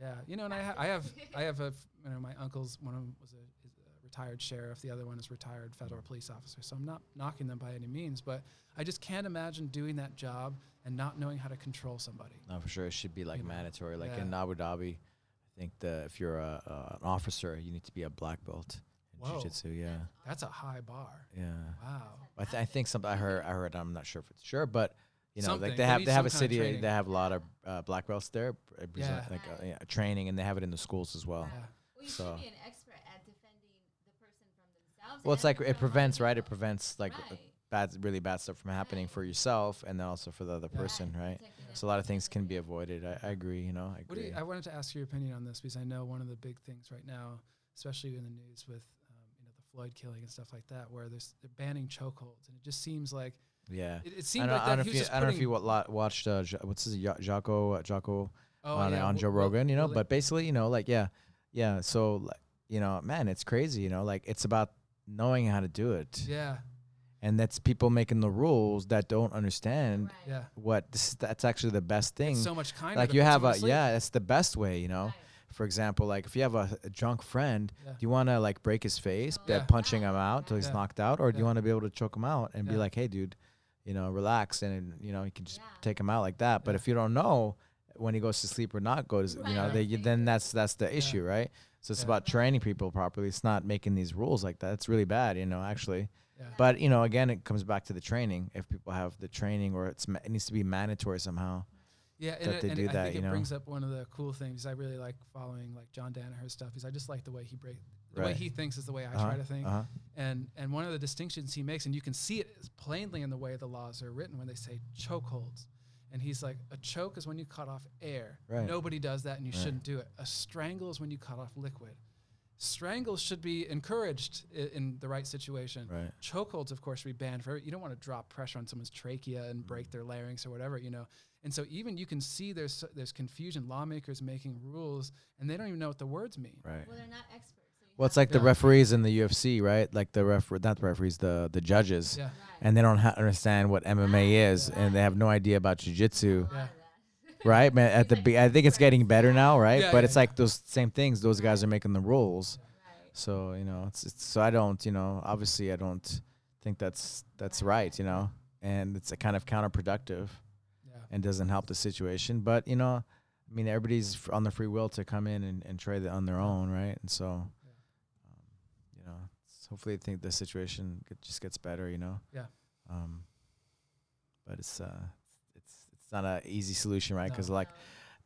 pushed yeah, you know, and I, ha- I have, [LAUGHS] I have a, f- you know, my uncles. One of them was a, is a retired sheriff. The other one is retired federal police officer. So I'm not knocking them by any means, but I just can't imagine doing that job and not knowing how to control somebody. No, for sure. It should be like You know, mandatory. Like yeah. in Abu Dhabi, I think the if you're a, uh, an officer, you need to be a black belt in Whoa. jiu-jitsu. Yeah, That's a high bar. yeah. Wow. I, th- I think something I heard. I heard. I'm not sure if it's sure, but you know, Something. like They they have they have some a kind of city. training. They have a lot of uh, black belts there, uh, Yeah. like uh, yeah, training, and they have it in the schools as well. Yeah. Well, you So- should be an expert at defending the person from themselves. Well, it's like it prevents, right? It prevents like uh, Right. bad, really bad stuff from happening for yourself, and then also for the other Yeah. person, right? Protecting So a lot of things can be avoided. I, I agree. You know, I What do agree. you, I wanted to ask your opinion on this because I know one of the big things right now, especially in the news with, um, you know, the Floyd killing and stuff like that, where there's they're banning chokeholds, and it just seems like yeah. it, it I seemed don't, like I that don't know if you, I don't know if putting- you wa- watched uh, Jo- what's his Jo- Jocko uh, Jocko oh, on, yeah, on Joe Will- Rogan, you know. Will- But basically, you know, like yeah, yeah. So like, you know, man, it's crazy. You know, like it's about knowing how to do it, yeah, and that's people making the rules that don't understand Right. yeah. what this. That's actually the best thing. It's so much kind like you have a honestly. yeah, that's the best way. You know. Right. For example, like if you have a, a drunk friend, Yeah. do you want to like break his face by Yeah. punching him out till he's Yeah. knocked out, or do you want to be able to choke him out and be like, hey, dude, you know, relax, and you know, you can just Yeah. take him out like that. But Yeah. if you don't know when he goes to sleep or not goes, you know, they, then that's that's the issue, right? So it's Yeah. about training people properly. It's not making these rules like that. It's really bad, you know, actually. Yeah. But you know, again, it comes back to the training. If people have the training, or it's ma- it needs to be mandatory somehow. Yeah, and, that it, they and do I that, think you it know? brings up one of the cool things. I really like following like John Danaher's stuff. Is I just like the way he break the way he thinks is the way I Uh-huh, try to think. uh-huh. And and one of the distinctions he makes, and you can see it plainly in the way the laws are written when they say chokeholds. And he's like, a choke is when you cut off air. Right. Nobody does that, and you Right. shouldn't do it. A strangle is when you cut off liquid. Strangles should be encouraged i- in the right situation. Right. Chokeholds, of course, should be banned for. You don't want to drop pressure on someone's trachea and break their larynx or whatever, you know. And so even you can see there's there's confusion. Lawmakers making rules, and they don't even know what the words mean. Right. Well, they're not experts. Well, it's like the Yeah. referees in the UFC, right? Like the ref, not the referees, the the judges, Yeah. And they don't ha- understand what MMA is, and they have no idea about jujitsu, Yeah. right? Man, at the be- I think it's getting better now, right? Yeah, but yeah, it's like those same things. Those guys are making the rules, so you know, it's, it's so I don't, you know, obviously I don't think that's that's right, you know, and it's a kind of counterproductive Yeah. and doesn't help the situation. But you know, I mean, everybody's f- on the free will to come in and, and try it on their own, right? And so, um, you know, s- hopefully, I think the situation get, just gets better. You know. Yeah. Um, but it's uh, it's it's not a easy solution, right? No. Because like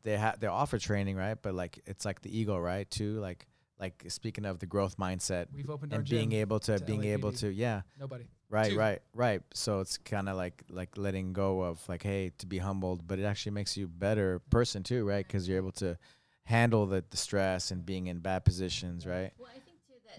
they have they offer training, right? But like it's like the ego, right? Too like like speaking of the growth mindset We've opened our and gym. being able to, to being able to yeah Nobody. Right, Two. right, right. So it's kind of like like letting go of like, hey, to be humbled, but it actually makes you a better person too, right? Because you're able to handle the, the stress and being in bad positions, right? well,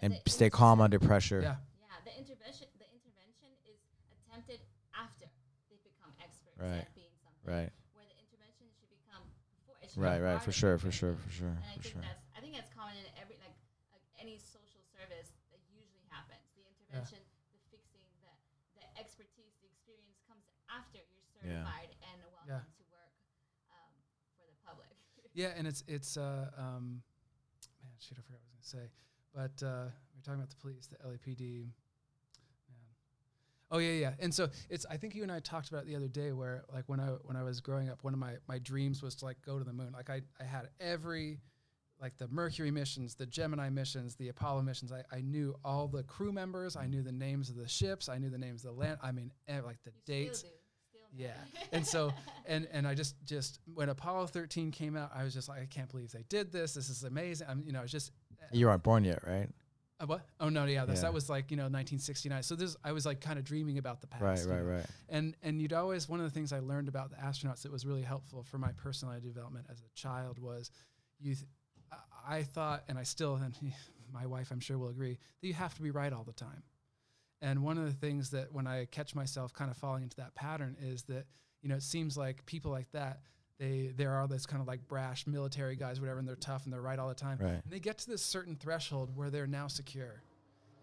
And the stay calm under pressure. Yeah. Yeah, the intervention the intervention is attempted after they become experts Right. at being something. Right, Where the intervention should become before. It should be right, right. For of the sure, for sure, for sure, And I for think sure. that's I think that's common in every like like any social service that usually happens. The intervention, the fixing, the the expertise, the experience comes after you're Yeah. certified Yeah. want to work um, for the public. Yeah, and it's it's uh um, man, shit, I forgot what I was gonna say, but uh, we are talking about the police, the LAPD. Man. Oh yeah, yeah. And so it's I think you and I talked about it the other day where like when I when I was growing up, one of my my dreams was to like go to the moon. Like I I had every like the Mercury missions, the Gemini missions, the Apollo missions. I, I knew all the crew members. I knew the names of the ships. I knew the names of the land. I mean, like the You dates. Still do. Still Yeah. [LAUGHS] And so and and I just just when Apollo 13 came out, I was just like, I can't believe they did this. This is amazing. I'm you know, it's just You weren't born yet, right? uh, what? Oh no, yeah, that's, Yeah. that was like you know 1969. So this I was like kind of dreaming about the past. Right, right, know. right. And and you'd always one of the things I learned about the astronauts that was really helpful for my personal development as a child was you. Th- I- I thought, and I still, and [LAUGHS] my wife I'm sure will agree that you have to be right all the time. And one of the things that when I catch myself kind of falling into that pattern is that you know it seems like people like that they there are those kind of like brash military guys whatever and they're tough and they're right all the time. Right. and they get to this certain threshold where they're now secure.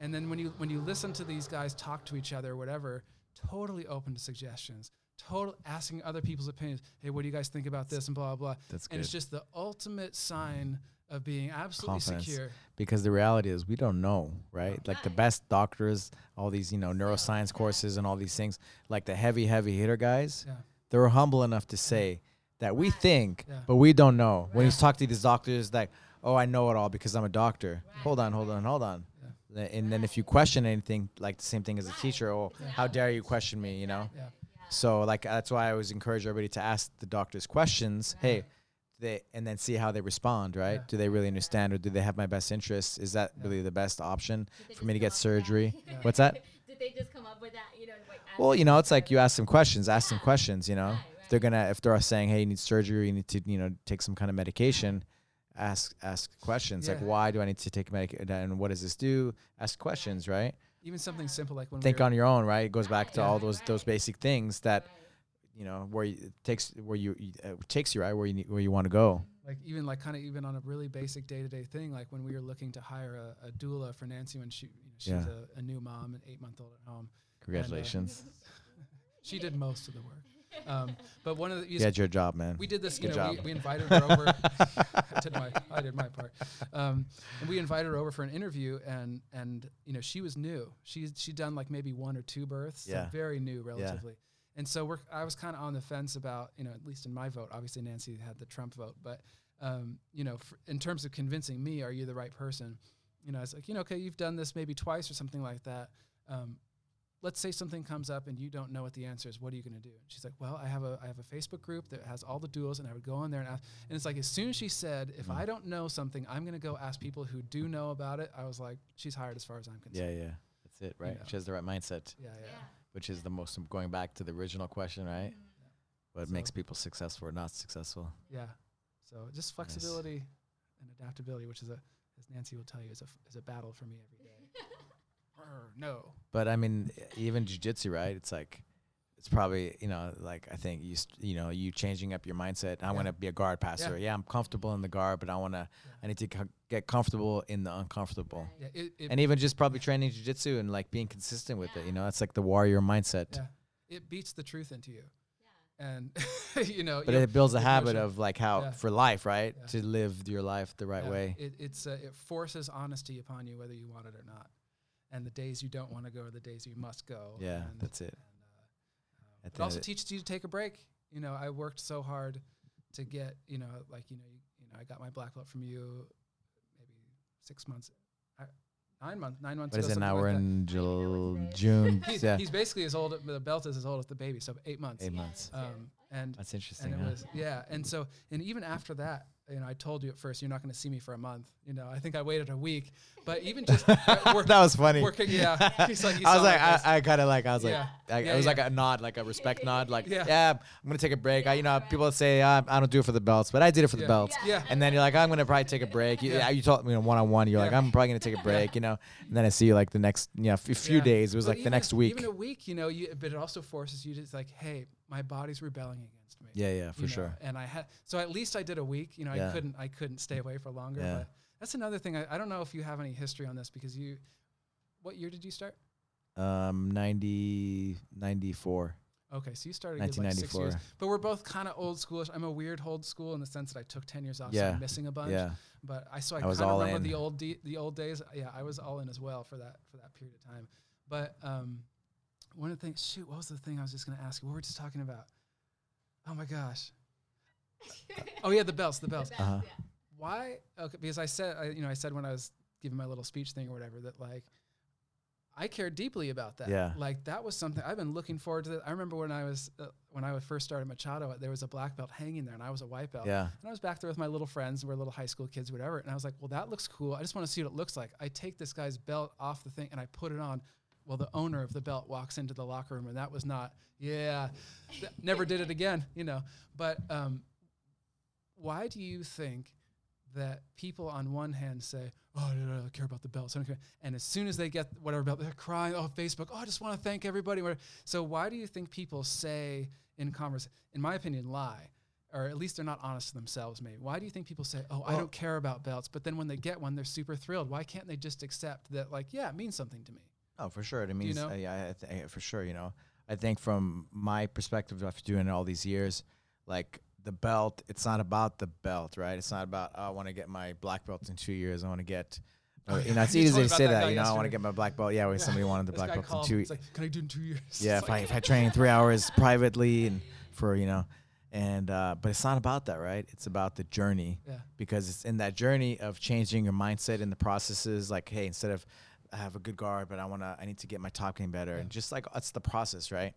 And then when you when you listen to these guys talk to each other whatever totally open to suggestions total asking other people's opinions. Hey what do you guys think about this and blah blah blah. That's and it's just the ultimate sign of being absolutely Confidence. secure. Because the reality is we don't know, right? Like the best doctors, all these, you know, neuroscience courses and all these things, like the heavy, heavy hitter guys, yeah. they were humble enough to say that we think, Yeah. but we don't know. When he's Right. talk to these doctors, like, oh, I know it all because I'm a doctor. Hold on, hold on, hold on. Yeah. Th- And then if you question anything, like the same thing as a teacher, oh, how dare you question me, you know? yeah Yeah. So like that's why I always encourage everybody to ask the doctors questions. Hey, they and then see how they respond. Right? Yeah. Do they really understand, or do they have my best interests? Is that Yeah. really the best option for me to get come up with that? surgery? [LAUGHS] Yeah. What's that? Did they just come up with that? You know, like Well, you know, it's like you ask them questions. Ask them Yeah. questions. You know, Right, if they're gonna if they're saying, hey, you need surgery, you need to you know take some kind of medication. Ask ask questions like why do I need to take medication and what does this do? Ask questions, right? even something simple like when Think we on your own, right? It goes back to all those those basic things that you know where you, it takes where you uh, takes you right where you need, where you want to go. like even like kind of even on a really basic day-to-day thing like when we were looking to hire a, a doula for nancy when she you know, she was Yeah. a, a new mom an eight month old at home Congratulations. [LAUGHS] she did most of the work um, but one of the you had your job, man. we did this you Good know we, job. we invited her over [LAUGHS] I did my I did my part um, and we invited her over for an interview and and you know she was new she's she'd done like maybe one or two births so Yeah. very new relatively Yeah. and so we're I was kind of on the fence about you know at least in my vote obviously Nancy had the Trump vote but um, you know f in terms of convincing me are you the right person you know it's like you know okay you've done this maybe twice or something like that um, let's say something comes up and you don't know what the answer is what are you going to do and she's like well i have a i have a facebook group that has all the duels and i would go on there and ask and it's like as soon as she said if Mhm. i don't know something i'm going to go ask people who do know about it i was like she's hired as far as i'm concerned yeah. Yeah, that's it, right? know. She has the right mindset, yeah yeah, Yeah. which is the most going back to the original question, right? What So- makes people successful or not successful? yeah. so just flexibility and adaptability which is a as nancy will tell you is a, f- is a battle for me every day Arr, no But I mean, even jujitsu, right? It's like it's probably you know like I think you st- you know you changing up your mindset. I Yeah. want to be a guard passer. Yeah. I'm comfortable in the guard, but I want to. I need to co- get comfortable in the uncomfortable. yeah it, it, And even just probably training jujitsu and like being consistent with it. You know, it's like the warrior mindset. yeah it beats the truth into you Yeah. and [LAUGHS] you know But you- it builds a habit of like how Yeah. for life, right? Yeah. To live your life the right Yeah, way. It, it's uh, it forces honesty upon you whether you want it or not. And the days you don't want to go are the days you must go. Yeah, and, that's it. And, uh, um, it also end teaches you to take a break. You know, I worked so hard to get you know like you know you, you know I got my black belt from you maybe six months, I, nine months, nine months. What is ago, it now? something We're like in I Jul- what it is. June. [LAUGHS] He's, yeah, he's basically as old. The belt is as old as the baby, so eight months. eight months. Um, and That's interesting. and it huh? was yeah and so and even after that you know i told you at first you're not going to see me for a month you know i think i waited a week but even just [LAUGHS] uh, work, that was funny. working yeah he's like, he I was saw like. I, I kind of like, I was like, I, Yeah, it was yeah. like a nod, like a respect nod, like, Yeah. yeah. I'm gonna take a break. I, you know, people say uh, I don't do it for the belts, but I did it for Yeah. the belts. Yeah. And then you're like, I'm gonna probably take a break. You, Yeah. yeah. you told me you know, one on one. You're like, I'm probably gonna take a break. You know. And then I see you like the next, you know, f- few days. It was But like the next week. even a week you know you but it also forces you to like hey my body's rebelling against me yeah, yeah, for you know, sure. and i had so at least i did a week you know Yeah. i couldn't i couldn't stay away for longer Yeah. but that's another thing I, I don't know if you have any history on this because you what year did you start Um, 90, 94. Okay, so you started good, like six 1994. years, but we're both kind of old schoolish. I'm a weird old school in the sense that I took ten years off, so Yeah. I'm missing a bunch. Yeah. But I so I, I was kind of all remember in. the old de- the old days. Yeah, I was all in as well for that for that period of time. But um, one of the things, shoot, what was the thing I was just gonna ask you? What were we just talking about? Oh my gosh. Oh yeah, the belts, the [LAUGHS] belts. Uh-huh. Why? Okay, because I said, I, you know, I said when I was giving my little speech thing or whatever that like I care deeply about that. Yeah. Like that was something I've been looking forward to. That. I remember when I was uh, when I was first started Machado, there was a black belt hanging there, and I was a white belt. Yeah. And I was back there with my little friends. We're little high school kids, whatever. And I was like, well, that looks cool. I just want to see what it looks like. I take this guy's belt off the thing and I put it on. Well, the owner of the belt walks into the locker room, and that was not, yeah, never did it again, you know. But um, why do you think that people on one hand say, "Oh, I don't care about the belts," I don't care. and as soon as they get whatever belt, they're crying, "Oh, Facebook! Oh, I just want to thank everybody." So why do you think people say in converse, in my opinion, lie, or at least they're not honest to themselves? Maybe why do you think people say, "Oh, I don't care about belts," but then when they get one, they're super thrilled? Why can't they just accept that, like, yeah, it means something to me? Oh, for sure. It means, know? uh, yeah, I th- for sure. You know, I think from my perspective after doing it all these years, like the belt, it's not about the belt, right? It's not about oh, I want to get my black belt in two years. I want to get, Oh, you know, [LAUGHS] it's easy to say that that. You know, I want to get my black belt. Yeah, when [LAUGHS] somebody wanted the This black belt in two. It's like, can I do it in two years? yeah, It's if I if I train three [LAUGHS] hours privately and for you know, and uh, but it's not about that, right? It's about the journey yeah, because it's in that journey of changing your mindset and the processes. Like, hey, instead of I have a good guard, but I wanna I need to get my top game better, Yeah. and just like that's the process, right?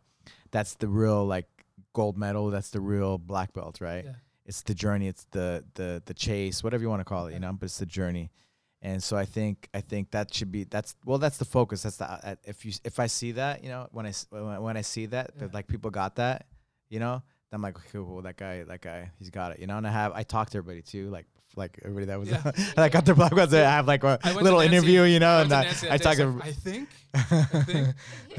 That's the real like gold medal. That's the real black belt, right? yeah, It's the journey. It's the the the chase, whatever you want to call it, you know. But it's the journey, and so I think I think that should be that's well that's the focus. That's the uh, if you if I see that, you know, when I when, when I see that that like people got that, you know, then I'm like, okay, well, that guy, that guy, he's got it, you know. And I have I talk to everybody too, like like everybody that was Yeah. [LAUGHS] that got their black belts. I have like a little interview, you know, I and I, I day, talk she's to. like, I think, [LAUGHS] I think.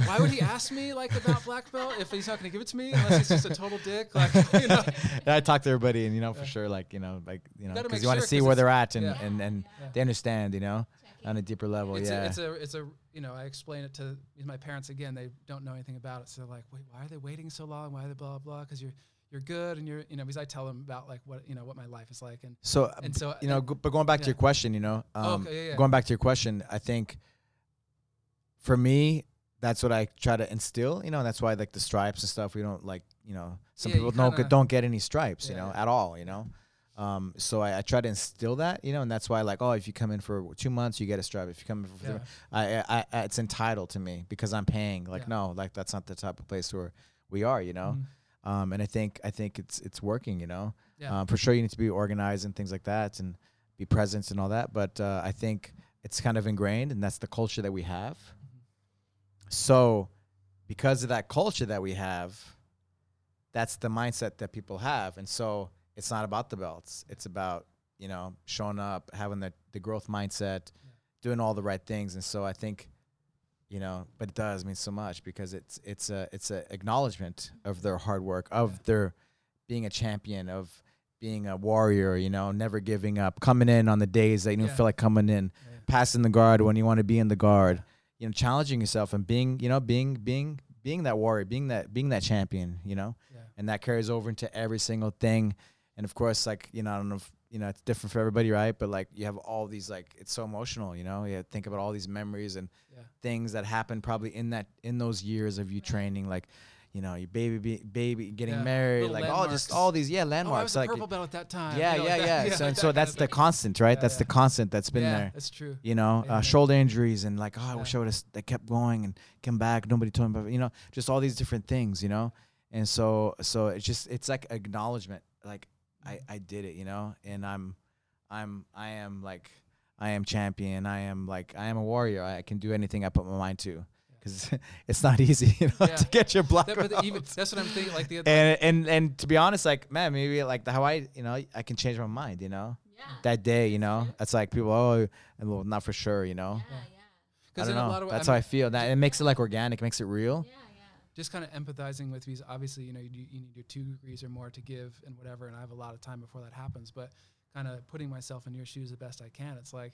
Why would he ask me like about black belt if he's not going to give it to me unless he's just a total dick? [LAUGHS] Like, you know, I talk to everybody, and you know, for Yeah. sure, like you know, like you know, because you want sure to see 'cause where they're at, and yeah. and and they understand, you know, on a deeper level. it's yeah, a, it's a, it's a, you know, I explain it to my parents again. They don't know anything about it, so they're like, wait, why are they waiting so long? Why are they blah blah? Because you're you're good and you're, you know, because I tell them about like what you know what my life is like, and So, uh, and so you know, but going back to your question, you know, um, Oh, okay, yeah, yeah. going back to your question, I think for me, that's what I try to instill, you know, and that's why like the stripes and stuff, we don't like, you know, some Yeah, people don't get, don't get any stripes, you know, yeah. at all, you know. Um, so I, I try to instill that, you know, and that's why like, oh, if you come in for two months, you get a stripe. If you come in for, three Yeah. I, I, I, it's entitled to me because I'm paying. Like, Yeah. no, like that's not the type of place where we are, you know. Mhm. Um, and I think I think it's it's working, you know. Yeah. Um, for sure, you need to be organized and things like that, and be present and all that. But uh, I think it's kind of ingrained, and that's the culture that we have. So, because of that culture that we have, that's the mindset that people have, and so it's not about the belts. It's about you know showing up, having the the growth mindset, Yeah. doing all the right things, and so I think. You know, but it does mean so much because it's it's a it's a acknowledgement of their hard work, of their being a champion, of being a warrior. You know, never giving up, coming in on the days that you don't Yeah. feel like coming in, Yeah, yeah. passing the guard when you want to be in the guard. You know, challenging yourself and being, you know, being being being that warrior, being that being that champion. You know, Yeah. and that carries over into every single thing. And of course, like you know, I don't know if you know it's different for everybody, right? But like you have all these like it's so emotional. You know, you think about all these memories and Yeah. things that happened probably in that in those years of you training, like. You know, your baby, be, baby getting Yeah. married, Little like all just all these, yeah, Oh, I was landmarks. like, purple belt at that time. yeah, you know, yeah, like yeah. [LAUGHS] that- So, and so kind that's the thing. constant, right? Yeah, that's the constant that's been yeah, there. That's true. You know, Yeah. uh, shoulder injuries and like, oh, I Yeah. wish I would have. They kept going and come back. Nobody told me about. You know, just all these different things. You know, and so so it's just it's like acknowledgement. Like I I did it. You know, and I'm I'm I am like I am champion. I am like I am a warrior. I can do anything I put my mind to. Because [LAUGHS] it's not [LAUGHS] easy, you know, Yeah. to get your black That, but even that's what I'm thinking. Like the and and and to be honest, like man, maybe like the, how I you know I can change my mind. You know, Yeah. that day, you know, it's like people, oh, well, not for sure, you know. yeah, yeah. I because don't in a know. lot of That's I how I feel. That it makes it like organic, makes it real. Yeah, yeah. Just kind of empathizing with these. Obviously, you know, you, you need your two degrees or more to give and whatever, and I have a lot of time before that happens. But kind of putting myself in your shoes the best I can. It's like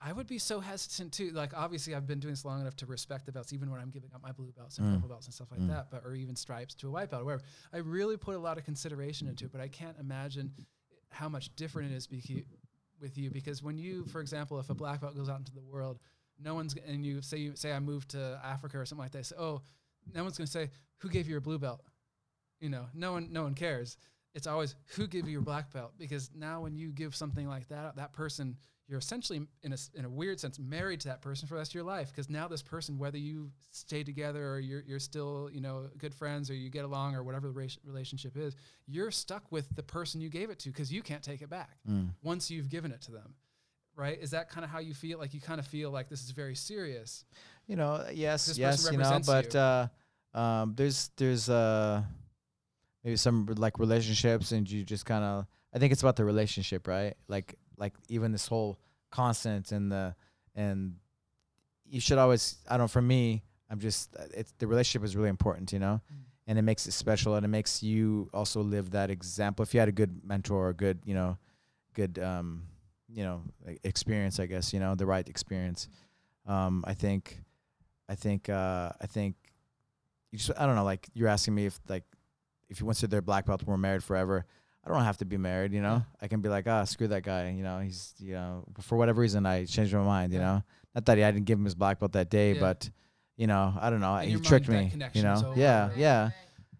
I would be so hesitant too. Like obviously, I've been doing this long enough to respect the belts, even when I'm giving up my blue belts and Mm. purple belts and stuff like Mm. that, but or even stripes to a white belt or whatever. I really put a lot of consideration into it, but I can't imagine how much different it is beca- with you because when you, for example, if a black belt goes out into the world, no one's and you say you say I moved to Africa or something like that. Say, oh, no one's gonna say who gave you your blue belt. You know, no one no one cares. It's always who gave you your black belt because now when you give something like that, that person you're essentially in a, in a weird sense married to that person for the rest of your life because now this person whether you stay together or you're, you're still you know good friends or you get along or whatever the relationship is you're stuck with the person you gave it to because you can't take it back Mm. once you've given it to them right? Is that kind of how you feel? Like you kind of feel like this is very serious. You know yes This yes you know but you. uh um there's there's uh maybe some like relationships and you just kind of i think it's about the relationship right? Like like even this whole constant and the and you should always i don't know for me i'm just uh, it's the relationship is really important you know? And it makes it special and it makes you also live that example. If you had a good mentor or a good you know good um you know experience i guess you know the right experience. Um i think i think uh i think you just i don't know like you're asking me if like if you once their black belt we're married forever i don't have to be married you know? Yeah. i can be like ah screw that guy you know? He's you know for whatever reason i changed my mind you Yeah. know? Not that i didn't give him his black belt that day Yeah. but you know i don't know In he tricked me you know? over, yeah right? yeah.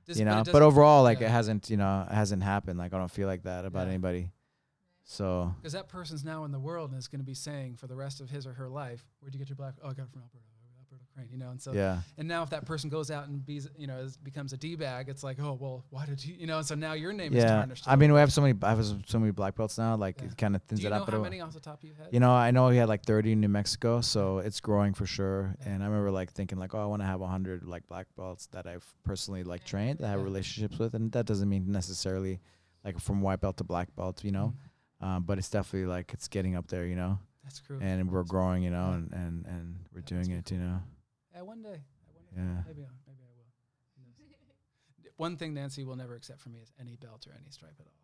Does- you know? but, overall like it hasn't you know it hasn't happened like i don't feel like that about anybody so Because that person's now in the world and is going to be saying for the rest of his or her life, "Where'd you get your black? Oh, I got it from Alberto, Alberto Crane." You know, and so yeah and now if that person goes out and be, you know, is, becomes a d bag, it's like, oh well, why did you, you know? And so now your name is yeah tarnished. a i mean we have so many i have so many black belts now like Yeah. it kind of thins Do you know how many off the top of your head? you know i know he had like 30 in new mexico so it's growing for sure and i remember like thinking like oh i want to have 100 like black belts that i've personally like trained that I have Yeah. relationships with and that doesn't mean necessarily like from white belt to black belt you know Mm. Um, but it's definitely like it's getting up there you know that's cool. and we're growing you know Yeah. and and, and we're Yeah, doing it you know yeah, one day. I wonder- Yeah. Maybe, I- maybe I will. [LAUGHS] One thing Nancy will never accept from me is any belt or any stripe at all.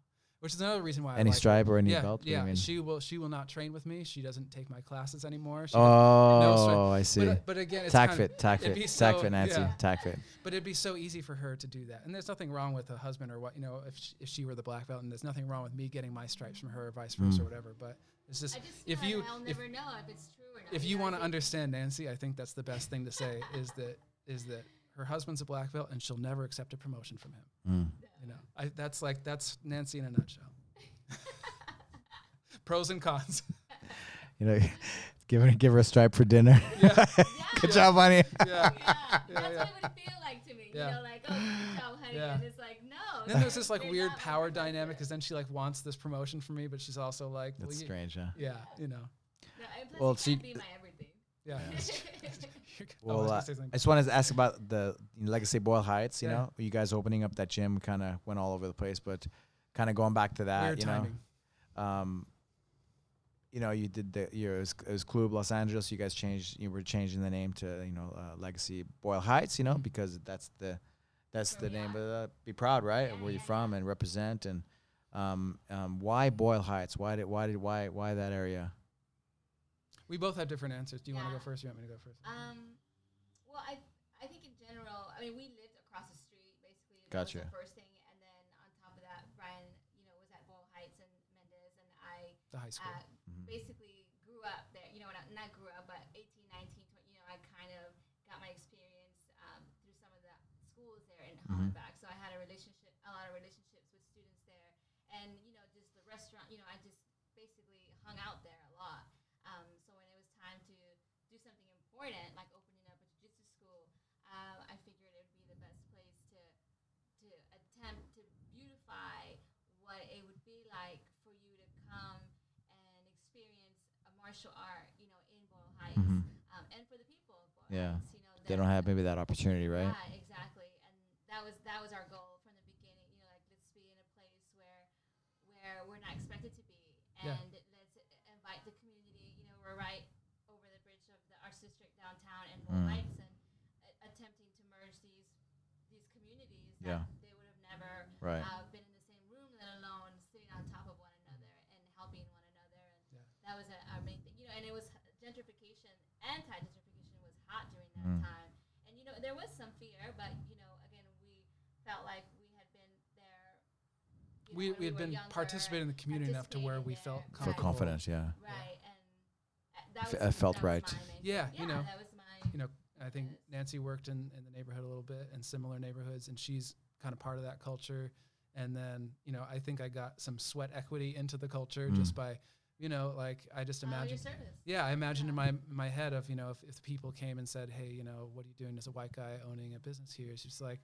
Which is another reason why I any like her. stripe or any yeah, belt What Yeah, mean? she will. She will not train with me. She doesn't take my classes anymore. She oh i see But, uh, but again, it's tack kind of- fit TacFit be TacFit nancy yeah. TacFit But it'd be so easy for her to do that, and there's nothing wrong with a husband or what you know if she, if she were the black belt, and there's nothing wrong with me getting my stripes from her, or vice versa, Mm. or whatever. But it's just I just if you I'll if, never know if it's true or not. if you know, want to understand Nancy, I think that's the best thing to say is that is that her husband's a black belt and she'll never accept a promotion from him. mm. You know, I, that's like that's Nancy in a nutshell. [LAUGHS] Pros and cons. [LAUGHS] you know give her give her a stripe for dinner [LAUGHS] Yeah. good Yeah. job honey yeah. Yeah, that's yeah. what it would feel like to me. Yeah. You know, like, oh, good job, honey. Yeah. And it's like, no. Then there's this like weird power dynamic because then she like wants this promotion from me, but she's also like, well, that's you- strange huh yeah, you know, No, Well, you see- can't be my everything. yeah. [LAUGHS] Oh, I Well, uh. I just wanted to ask about the Legacy Boyle Heights. You Yeah. know, you guys opening up that gym kind of went all over the place, but kind of going back to that, weird you timing. know, um, you know, you did the you know, it was, it was Club Los Angeles. You guys changed, you were changing the name to you know uh, Legacy Boyle Heights. You know, Mhm. because that's the that's the name of the be proud, right? Yeah, Where you're from and represent and. Um, um, why Boyle Heights? Why did why did why why that area? We both have different answers. Do you want to go first? Or you want me to go first? Um, well, I I think in general, I mean, we lived across the street basically. That Gotcha. was the first thing, and then on top of that, Brian, you know, was at Boyle Heights and Mendez, and I the high school. uh, Mhm. basically grew up there. You know, not, not grew up, but 18, 19, 20, you know, I kind of got my experience um, through some of the schools there in Mhm. Hollenbeck. So I had a relationship, a lot of relationships with students there, and you know, just the restaurant. You know, I just basically hung out there a lot. Um, so when it was time to do something important, like opening up a jiu-jitsu school, um, I figured it would be the best place to to attempt to beautify what it would be like for you to come and experience a martial art, you know, in Boyle Heights, Mhm. um, and for the people of Boyle Yeah. Heights, you know, They don't have maybe that opportunity, right? Yeah, exactly, and that was that was our goal from the beginning. You know, like let's be in a place where where we're not expected to be, Yeah. and let's invite the community. You know, we're right over the bridge of the arts district downtown in Boyle Mm. Heights, and uh, attempting to merge these these communities Yeah. that they would have never Right. uh, been in the same room, let alone sitting on top of one another and helping one another. And Yeah. that was a, our main thing, you know. And it was gentrification, anti-gentrification was hot during that Mm. time, and you know there was some fear, but you know again we felt like we had been there. you know, we we had been participating in the community enough to where we participating felt there. Feel Right. comfortable. confident, yeah. Right, and that was uh, felt that right. my main Yeah, you know, that was my. you know, I think Yes. Nancy worked in, in the neighborhood a little bit in similar neighborhoods, and she's kind of part of that culture. And then, you know, I think I got some sweat equity into the culture Mm. just by, you know, like I just Oh, your imagine. service. Yeah, I imagined in Yeah. my in my head of you know if, if people came and said, hey, you know, what are you doing as a white guy owning a business here? It's just like,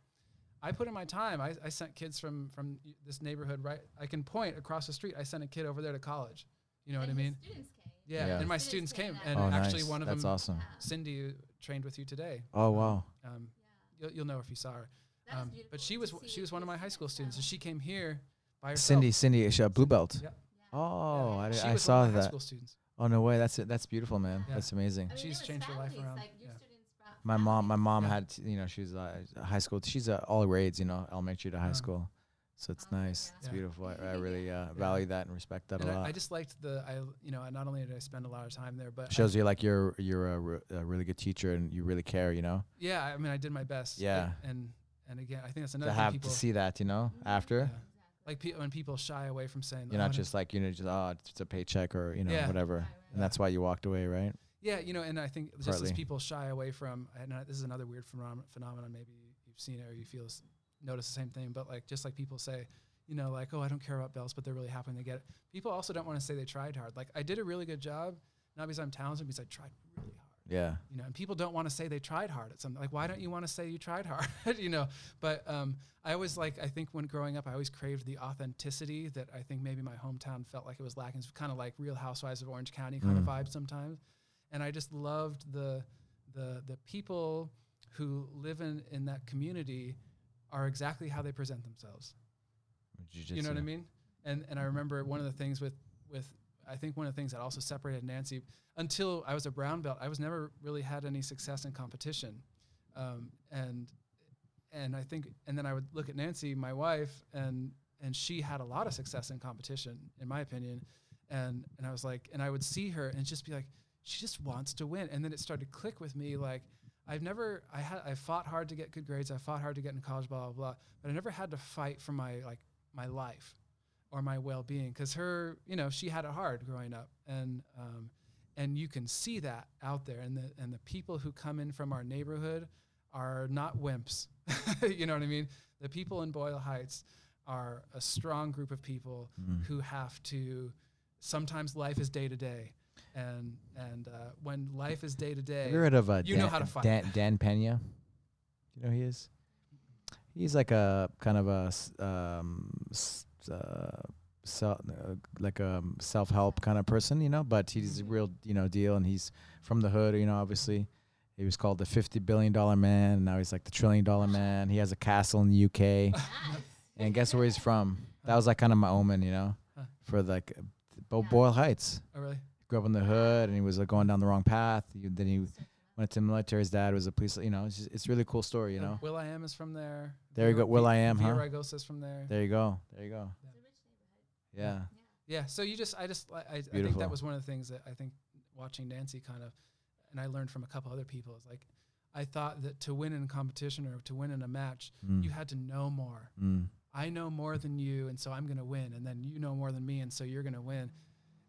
I put in my time. I, I sent kids from from this neighborhood right. I can point across the street. I sent a kid over there to college. You know what I mean? Students came. Yeah, Yeah. and my Students students came came, and Oh, actually nice. one of That's them, awesome. Cindy, trained with you today. Oh wow. Um, Yeah. you'll, you'll know if you saw her. Um, but she was she was one of my high school students, and she came here by herself. Cindy, Cindy, is she a blue belt. Yep. Yeah. Oh, I, she I saw one high that. school students. Oh no way, that's it. That's beautiful, man. Yeah. That's amazing. I mean, She's changed her life around, Like yeah. My mom, my mom Yeah. had, you know, she was uh, high school. She's uh, all grades, you know, elementary to high Yeah. school. So it's Oh, nice. It's Yeah. beautiful. I, I really uh, value that and respect that And a I, lot. I just liked the I you know not only did I spend a lot of time there, but I- Shows you like you're you're a, re- a really good teacher and you really care, you know. yeah, I mean I did my best. Yeah. and and again I think that's another To have to see that, you know, after yeah. Like pe- when people shy away from saying you're "Oh, not just like you know just oh it's a paycheck or you know Yeah. whatever, and that's why you walked away, right? Yeah, you know, and I think just Partly. as people shy away from, and this is another weird phenom- phenomenon. Maybe you've seen it or you feel notice the same thing. But like, just like people say, you know, like, oh, I don't care about bells, but they're really happy when they get it. People also don't want to say they tried hard. Like, I did a really good job, not because I'm talented, because I tried really hard. Yeah. You know, and people don't want to say they tried hard at something. Like, why don't you want to say you tried hard? [LAUGHS] you know, but um, I always like. I think when growing up, I always craved the authenticity that I think maybe my hometown felt like it was lacking. It's kind of like Real Housewives of Orange County kind of Mm. vibe sometimes. And I just loved the the the people who live in in that community are exactly how they present themselves. You know what I mean? And and I remember one of the things with with I think one of the things that also separated Nancy until I was a brown belt, I was never really had any success in competition, um, and and I think and then I would look at Nancy, my wife, and and she had a lot of success in competition, in my opinion, and and I was like, and I would see her and just be like, she just wants to win, and then it started to click with me like. I've never, I had, I fought hard to get good grades. I fought hard to get in college, blah blah blah. But I never had to fight for my like my life or my well-being because her you know she had it hard growing up and um, and you can see that out there and the and the people who come in from our neighborhood are not wimps [LAUGHS] you know what i mean the people in boyle heights are a strong group of people Mm. who have to sometimes life is day to day and and uh, when life is day to day you heard of uh, you Dan, know how to fight. Dan, Dan Pena? You know who he is? He's like a kind of a s- um, uh, self, uh, like a self help kind of person, you know. But he's a real, you know, deal, and he's from the hood, you know. Obviously, he was called the fifty billion dollar man. And now he's like the trillion dollar [LAUGHS] man. He has a castle in the UK, [LAUGHS] and guess where he's from? That was like kind of my omen, you know, for like Bo- Yeah. Boyle Heights. oh really Grew up in the hood, and he was like going down the wrong path. He, then he went to the military. His dad was a police. You know, it's, just, it's a really cool story. You know, will i am is from there There you go, Will I Am, Villa huh? Rigosa's from there there you go, there you go. It's a rich neighborhood. Yeah, Yeah. So you just, I just, I, I, I think that was one of the things that I think watching Nancy kind of, and I learned from a couple other people is like, I thought that to win in a competition or to win in a match, Mm. you had to know more. Mm. I know more than you, and so I'm gonna win, and then you know more than me, and so you're gonna win.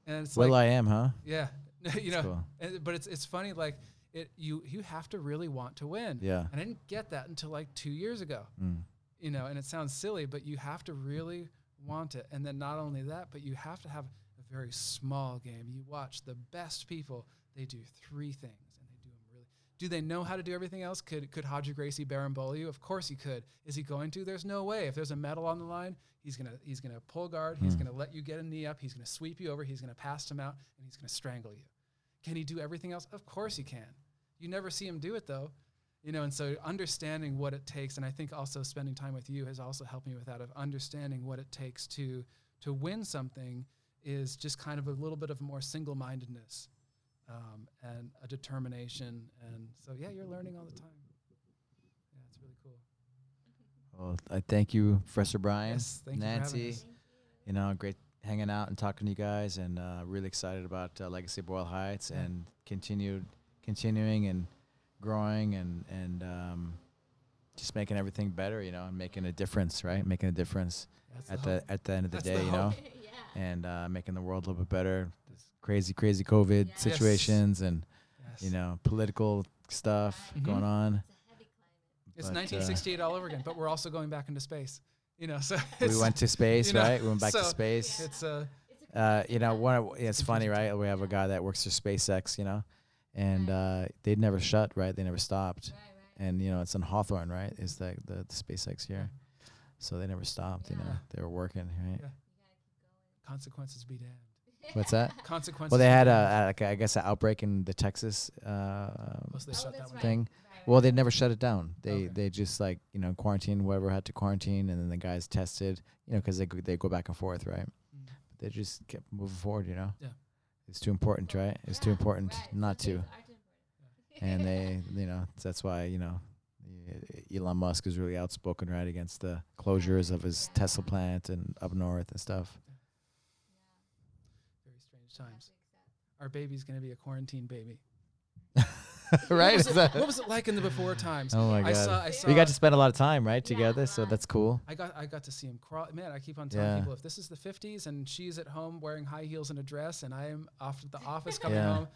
And it's Will like, I Am, huh? yeah, [LAUGHS] you know, cool. and, but it's it's funny like it you you have to really want to win. Yeah. And I didn't get that until like two years ago Mm. you know, and it sounds silly, but you have to really want it. And then not only that, but you have to have a very small game. You watch the best people, they do three things and they do them really. Do they know how to do everything else? Could could Roger Gracie Baramboli you? Of course he could. Is he going to? There's no way. If there's a medal on the line, he's gonna he's gonna pull guard, he's Hmm. gonna let you get a knee up, he's gonna sweep you over, he's gonna pass him out, and he's gonna strangle you. Can he do everything else? Of course he can. You never see him do it though you know and so understanding what it takes and i think also spending time with you has also helped me with that of understanding what it takes to to win something is just kind of a little bit of more single-mindedness um, and a determination and so yeah you're learning all the time yeah it's really cool Well, I thank you, Professor Brian, yes thank you for having Nancy. us. You. You know, great, hanging out and talking to you guys, and uh, really excited about uh, Legacy Boyle Heights Yeah. and continued, continuing and growing and and um, just making everything better, you know, and making a difference, right? Making a difference That's at the the at the end of the That's day, the you know, [LAUGHS] yeah. and uh, making the world a little bit better. This crazy, crazy COVID Yes. situations and Yes. you know political stuff Mhm. going on. It's a heavy climate. It's but, uh, 1968 all over again, but we're also going back into space. You know, so We went to space, you know, right? We went back to space. It's uh, It's a uh, crazy you know, one. Of, it's funny, right? We have a guy that works for SpaceX, you know, and uh, they never shut, right? They never stopped, Right, right. and you know, it's in Hawthorne, right? Is the the, the SpaceX here, so they never stopped. You know, they were working, right? Yeah. You gotta keep consequences be damned. Going. What's that? [LAUGHS] Consequences. Well, they had a, a like I guess an outbreak in the Texas uh, Oh, so they shut that that's one right. thing. Right, Well, they never shut it down. They Okay. they just like you know quarantine whoever had to quarantine, and then the guys tested, you know, because they go- they go back and forth, right? Mm. They just kept moving forward, you know. Yeah. It's too important, right? It's too important right. not to. things are too important. and they, you know, that's why you know, Elon Musk is really outspoken, right, against the closures of his Tesla plant and up north and stuff. Very strange Yeah, have times. Our baby's gonna be a quarantine baby. [LAUGHS] right? What was, it, what was it like in the before times? oh my I god! saw. I saw. we got to spend a lot of time, right, together. a So that's cool. I got I got to see him crawl. Man, I keep on telling Yeah. people if this is the 50s and she's at home wearing high heels and a dress, and I am off at the office coming Yeah. home,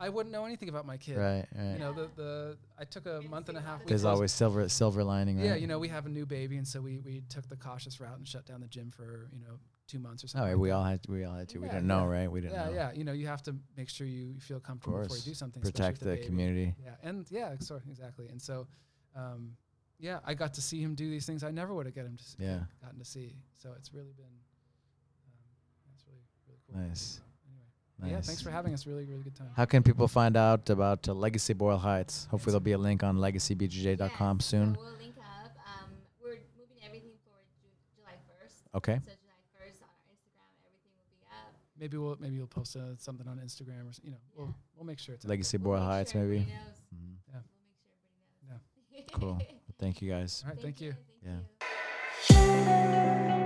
I wouldn't know anything about my kid. Right, right. You know, the the I took a month and a half. we There's always silver silver lining, right? Yeah, you know, we have a new baby, and so we we took the cautious route and shut down the gym for you know two months or Oh, something. right, like we that. all had to, we all had to. we didn't know, right? We didn't yeah, know. yeah. You know, you have to make sure you feel Of comfortable before you do something. Protect with the community. Yeah, and yeah, sorry, exactly. And so, um, yeah, I got to see him do these things I never would have get him to s- Yeah. gotten to see. So it's really been, um, that's really really cool. Nice. So anyway, yeah, thanks for having us. Really, really good time. How can people find out about uh, Legacy Boyle Heights? Hopefully, there'll be a link on legacybjj.com Yes, soon. So we'll link up. Um, we're moving everything for Ju- July 1st. Okay. So July 1st on our Instagram, everything will be up. Maybe we'll maybe we'll post uh, something on Instagram or s- you know we'll we'll make sure it's Legacy there. Boyle We'll Heights, sure maybe. everybody knows. Mhm. Yeah. We'll make sure everybody knows. Cool. [LAUGHS] Thank you guys. All right, thank you. Thank Yeah. you.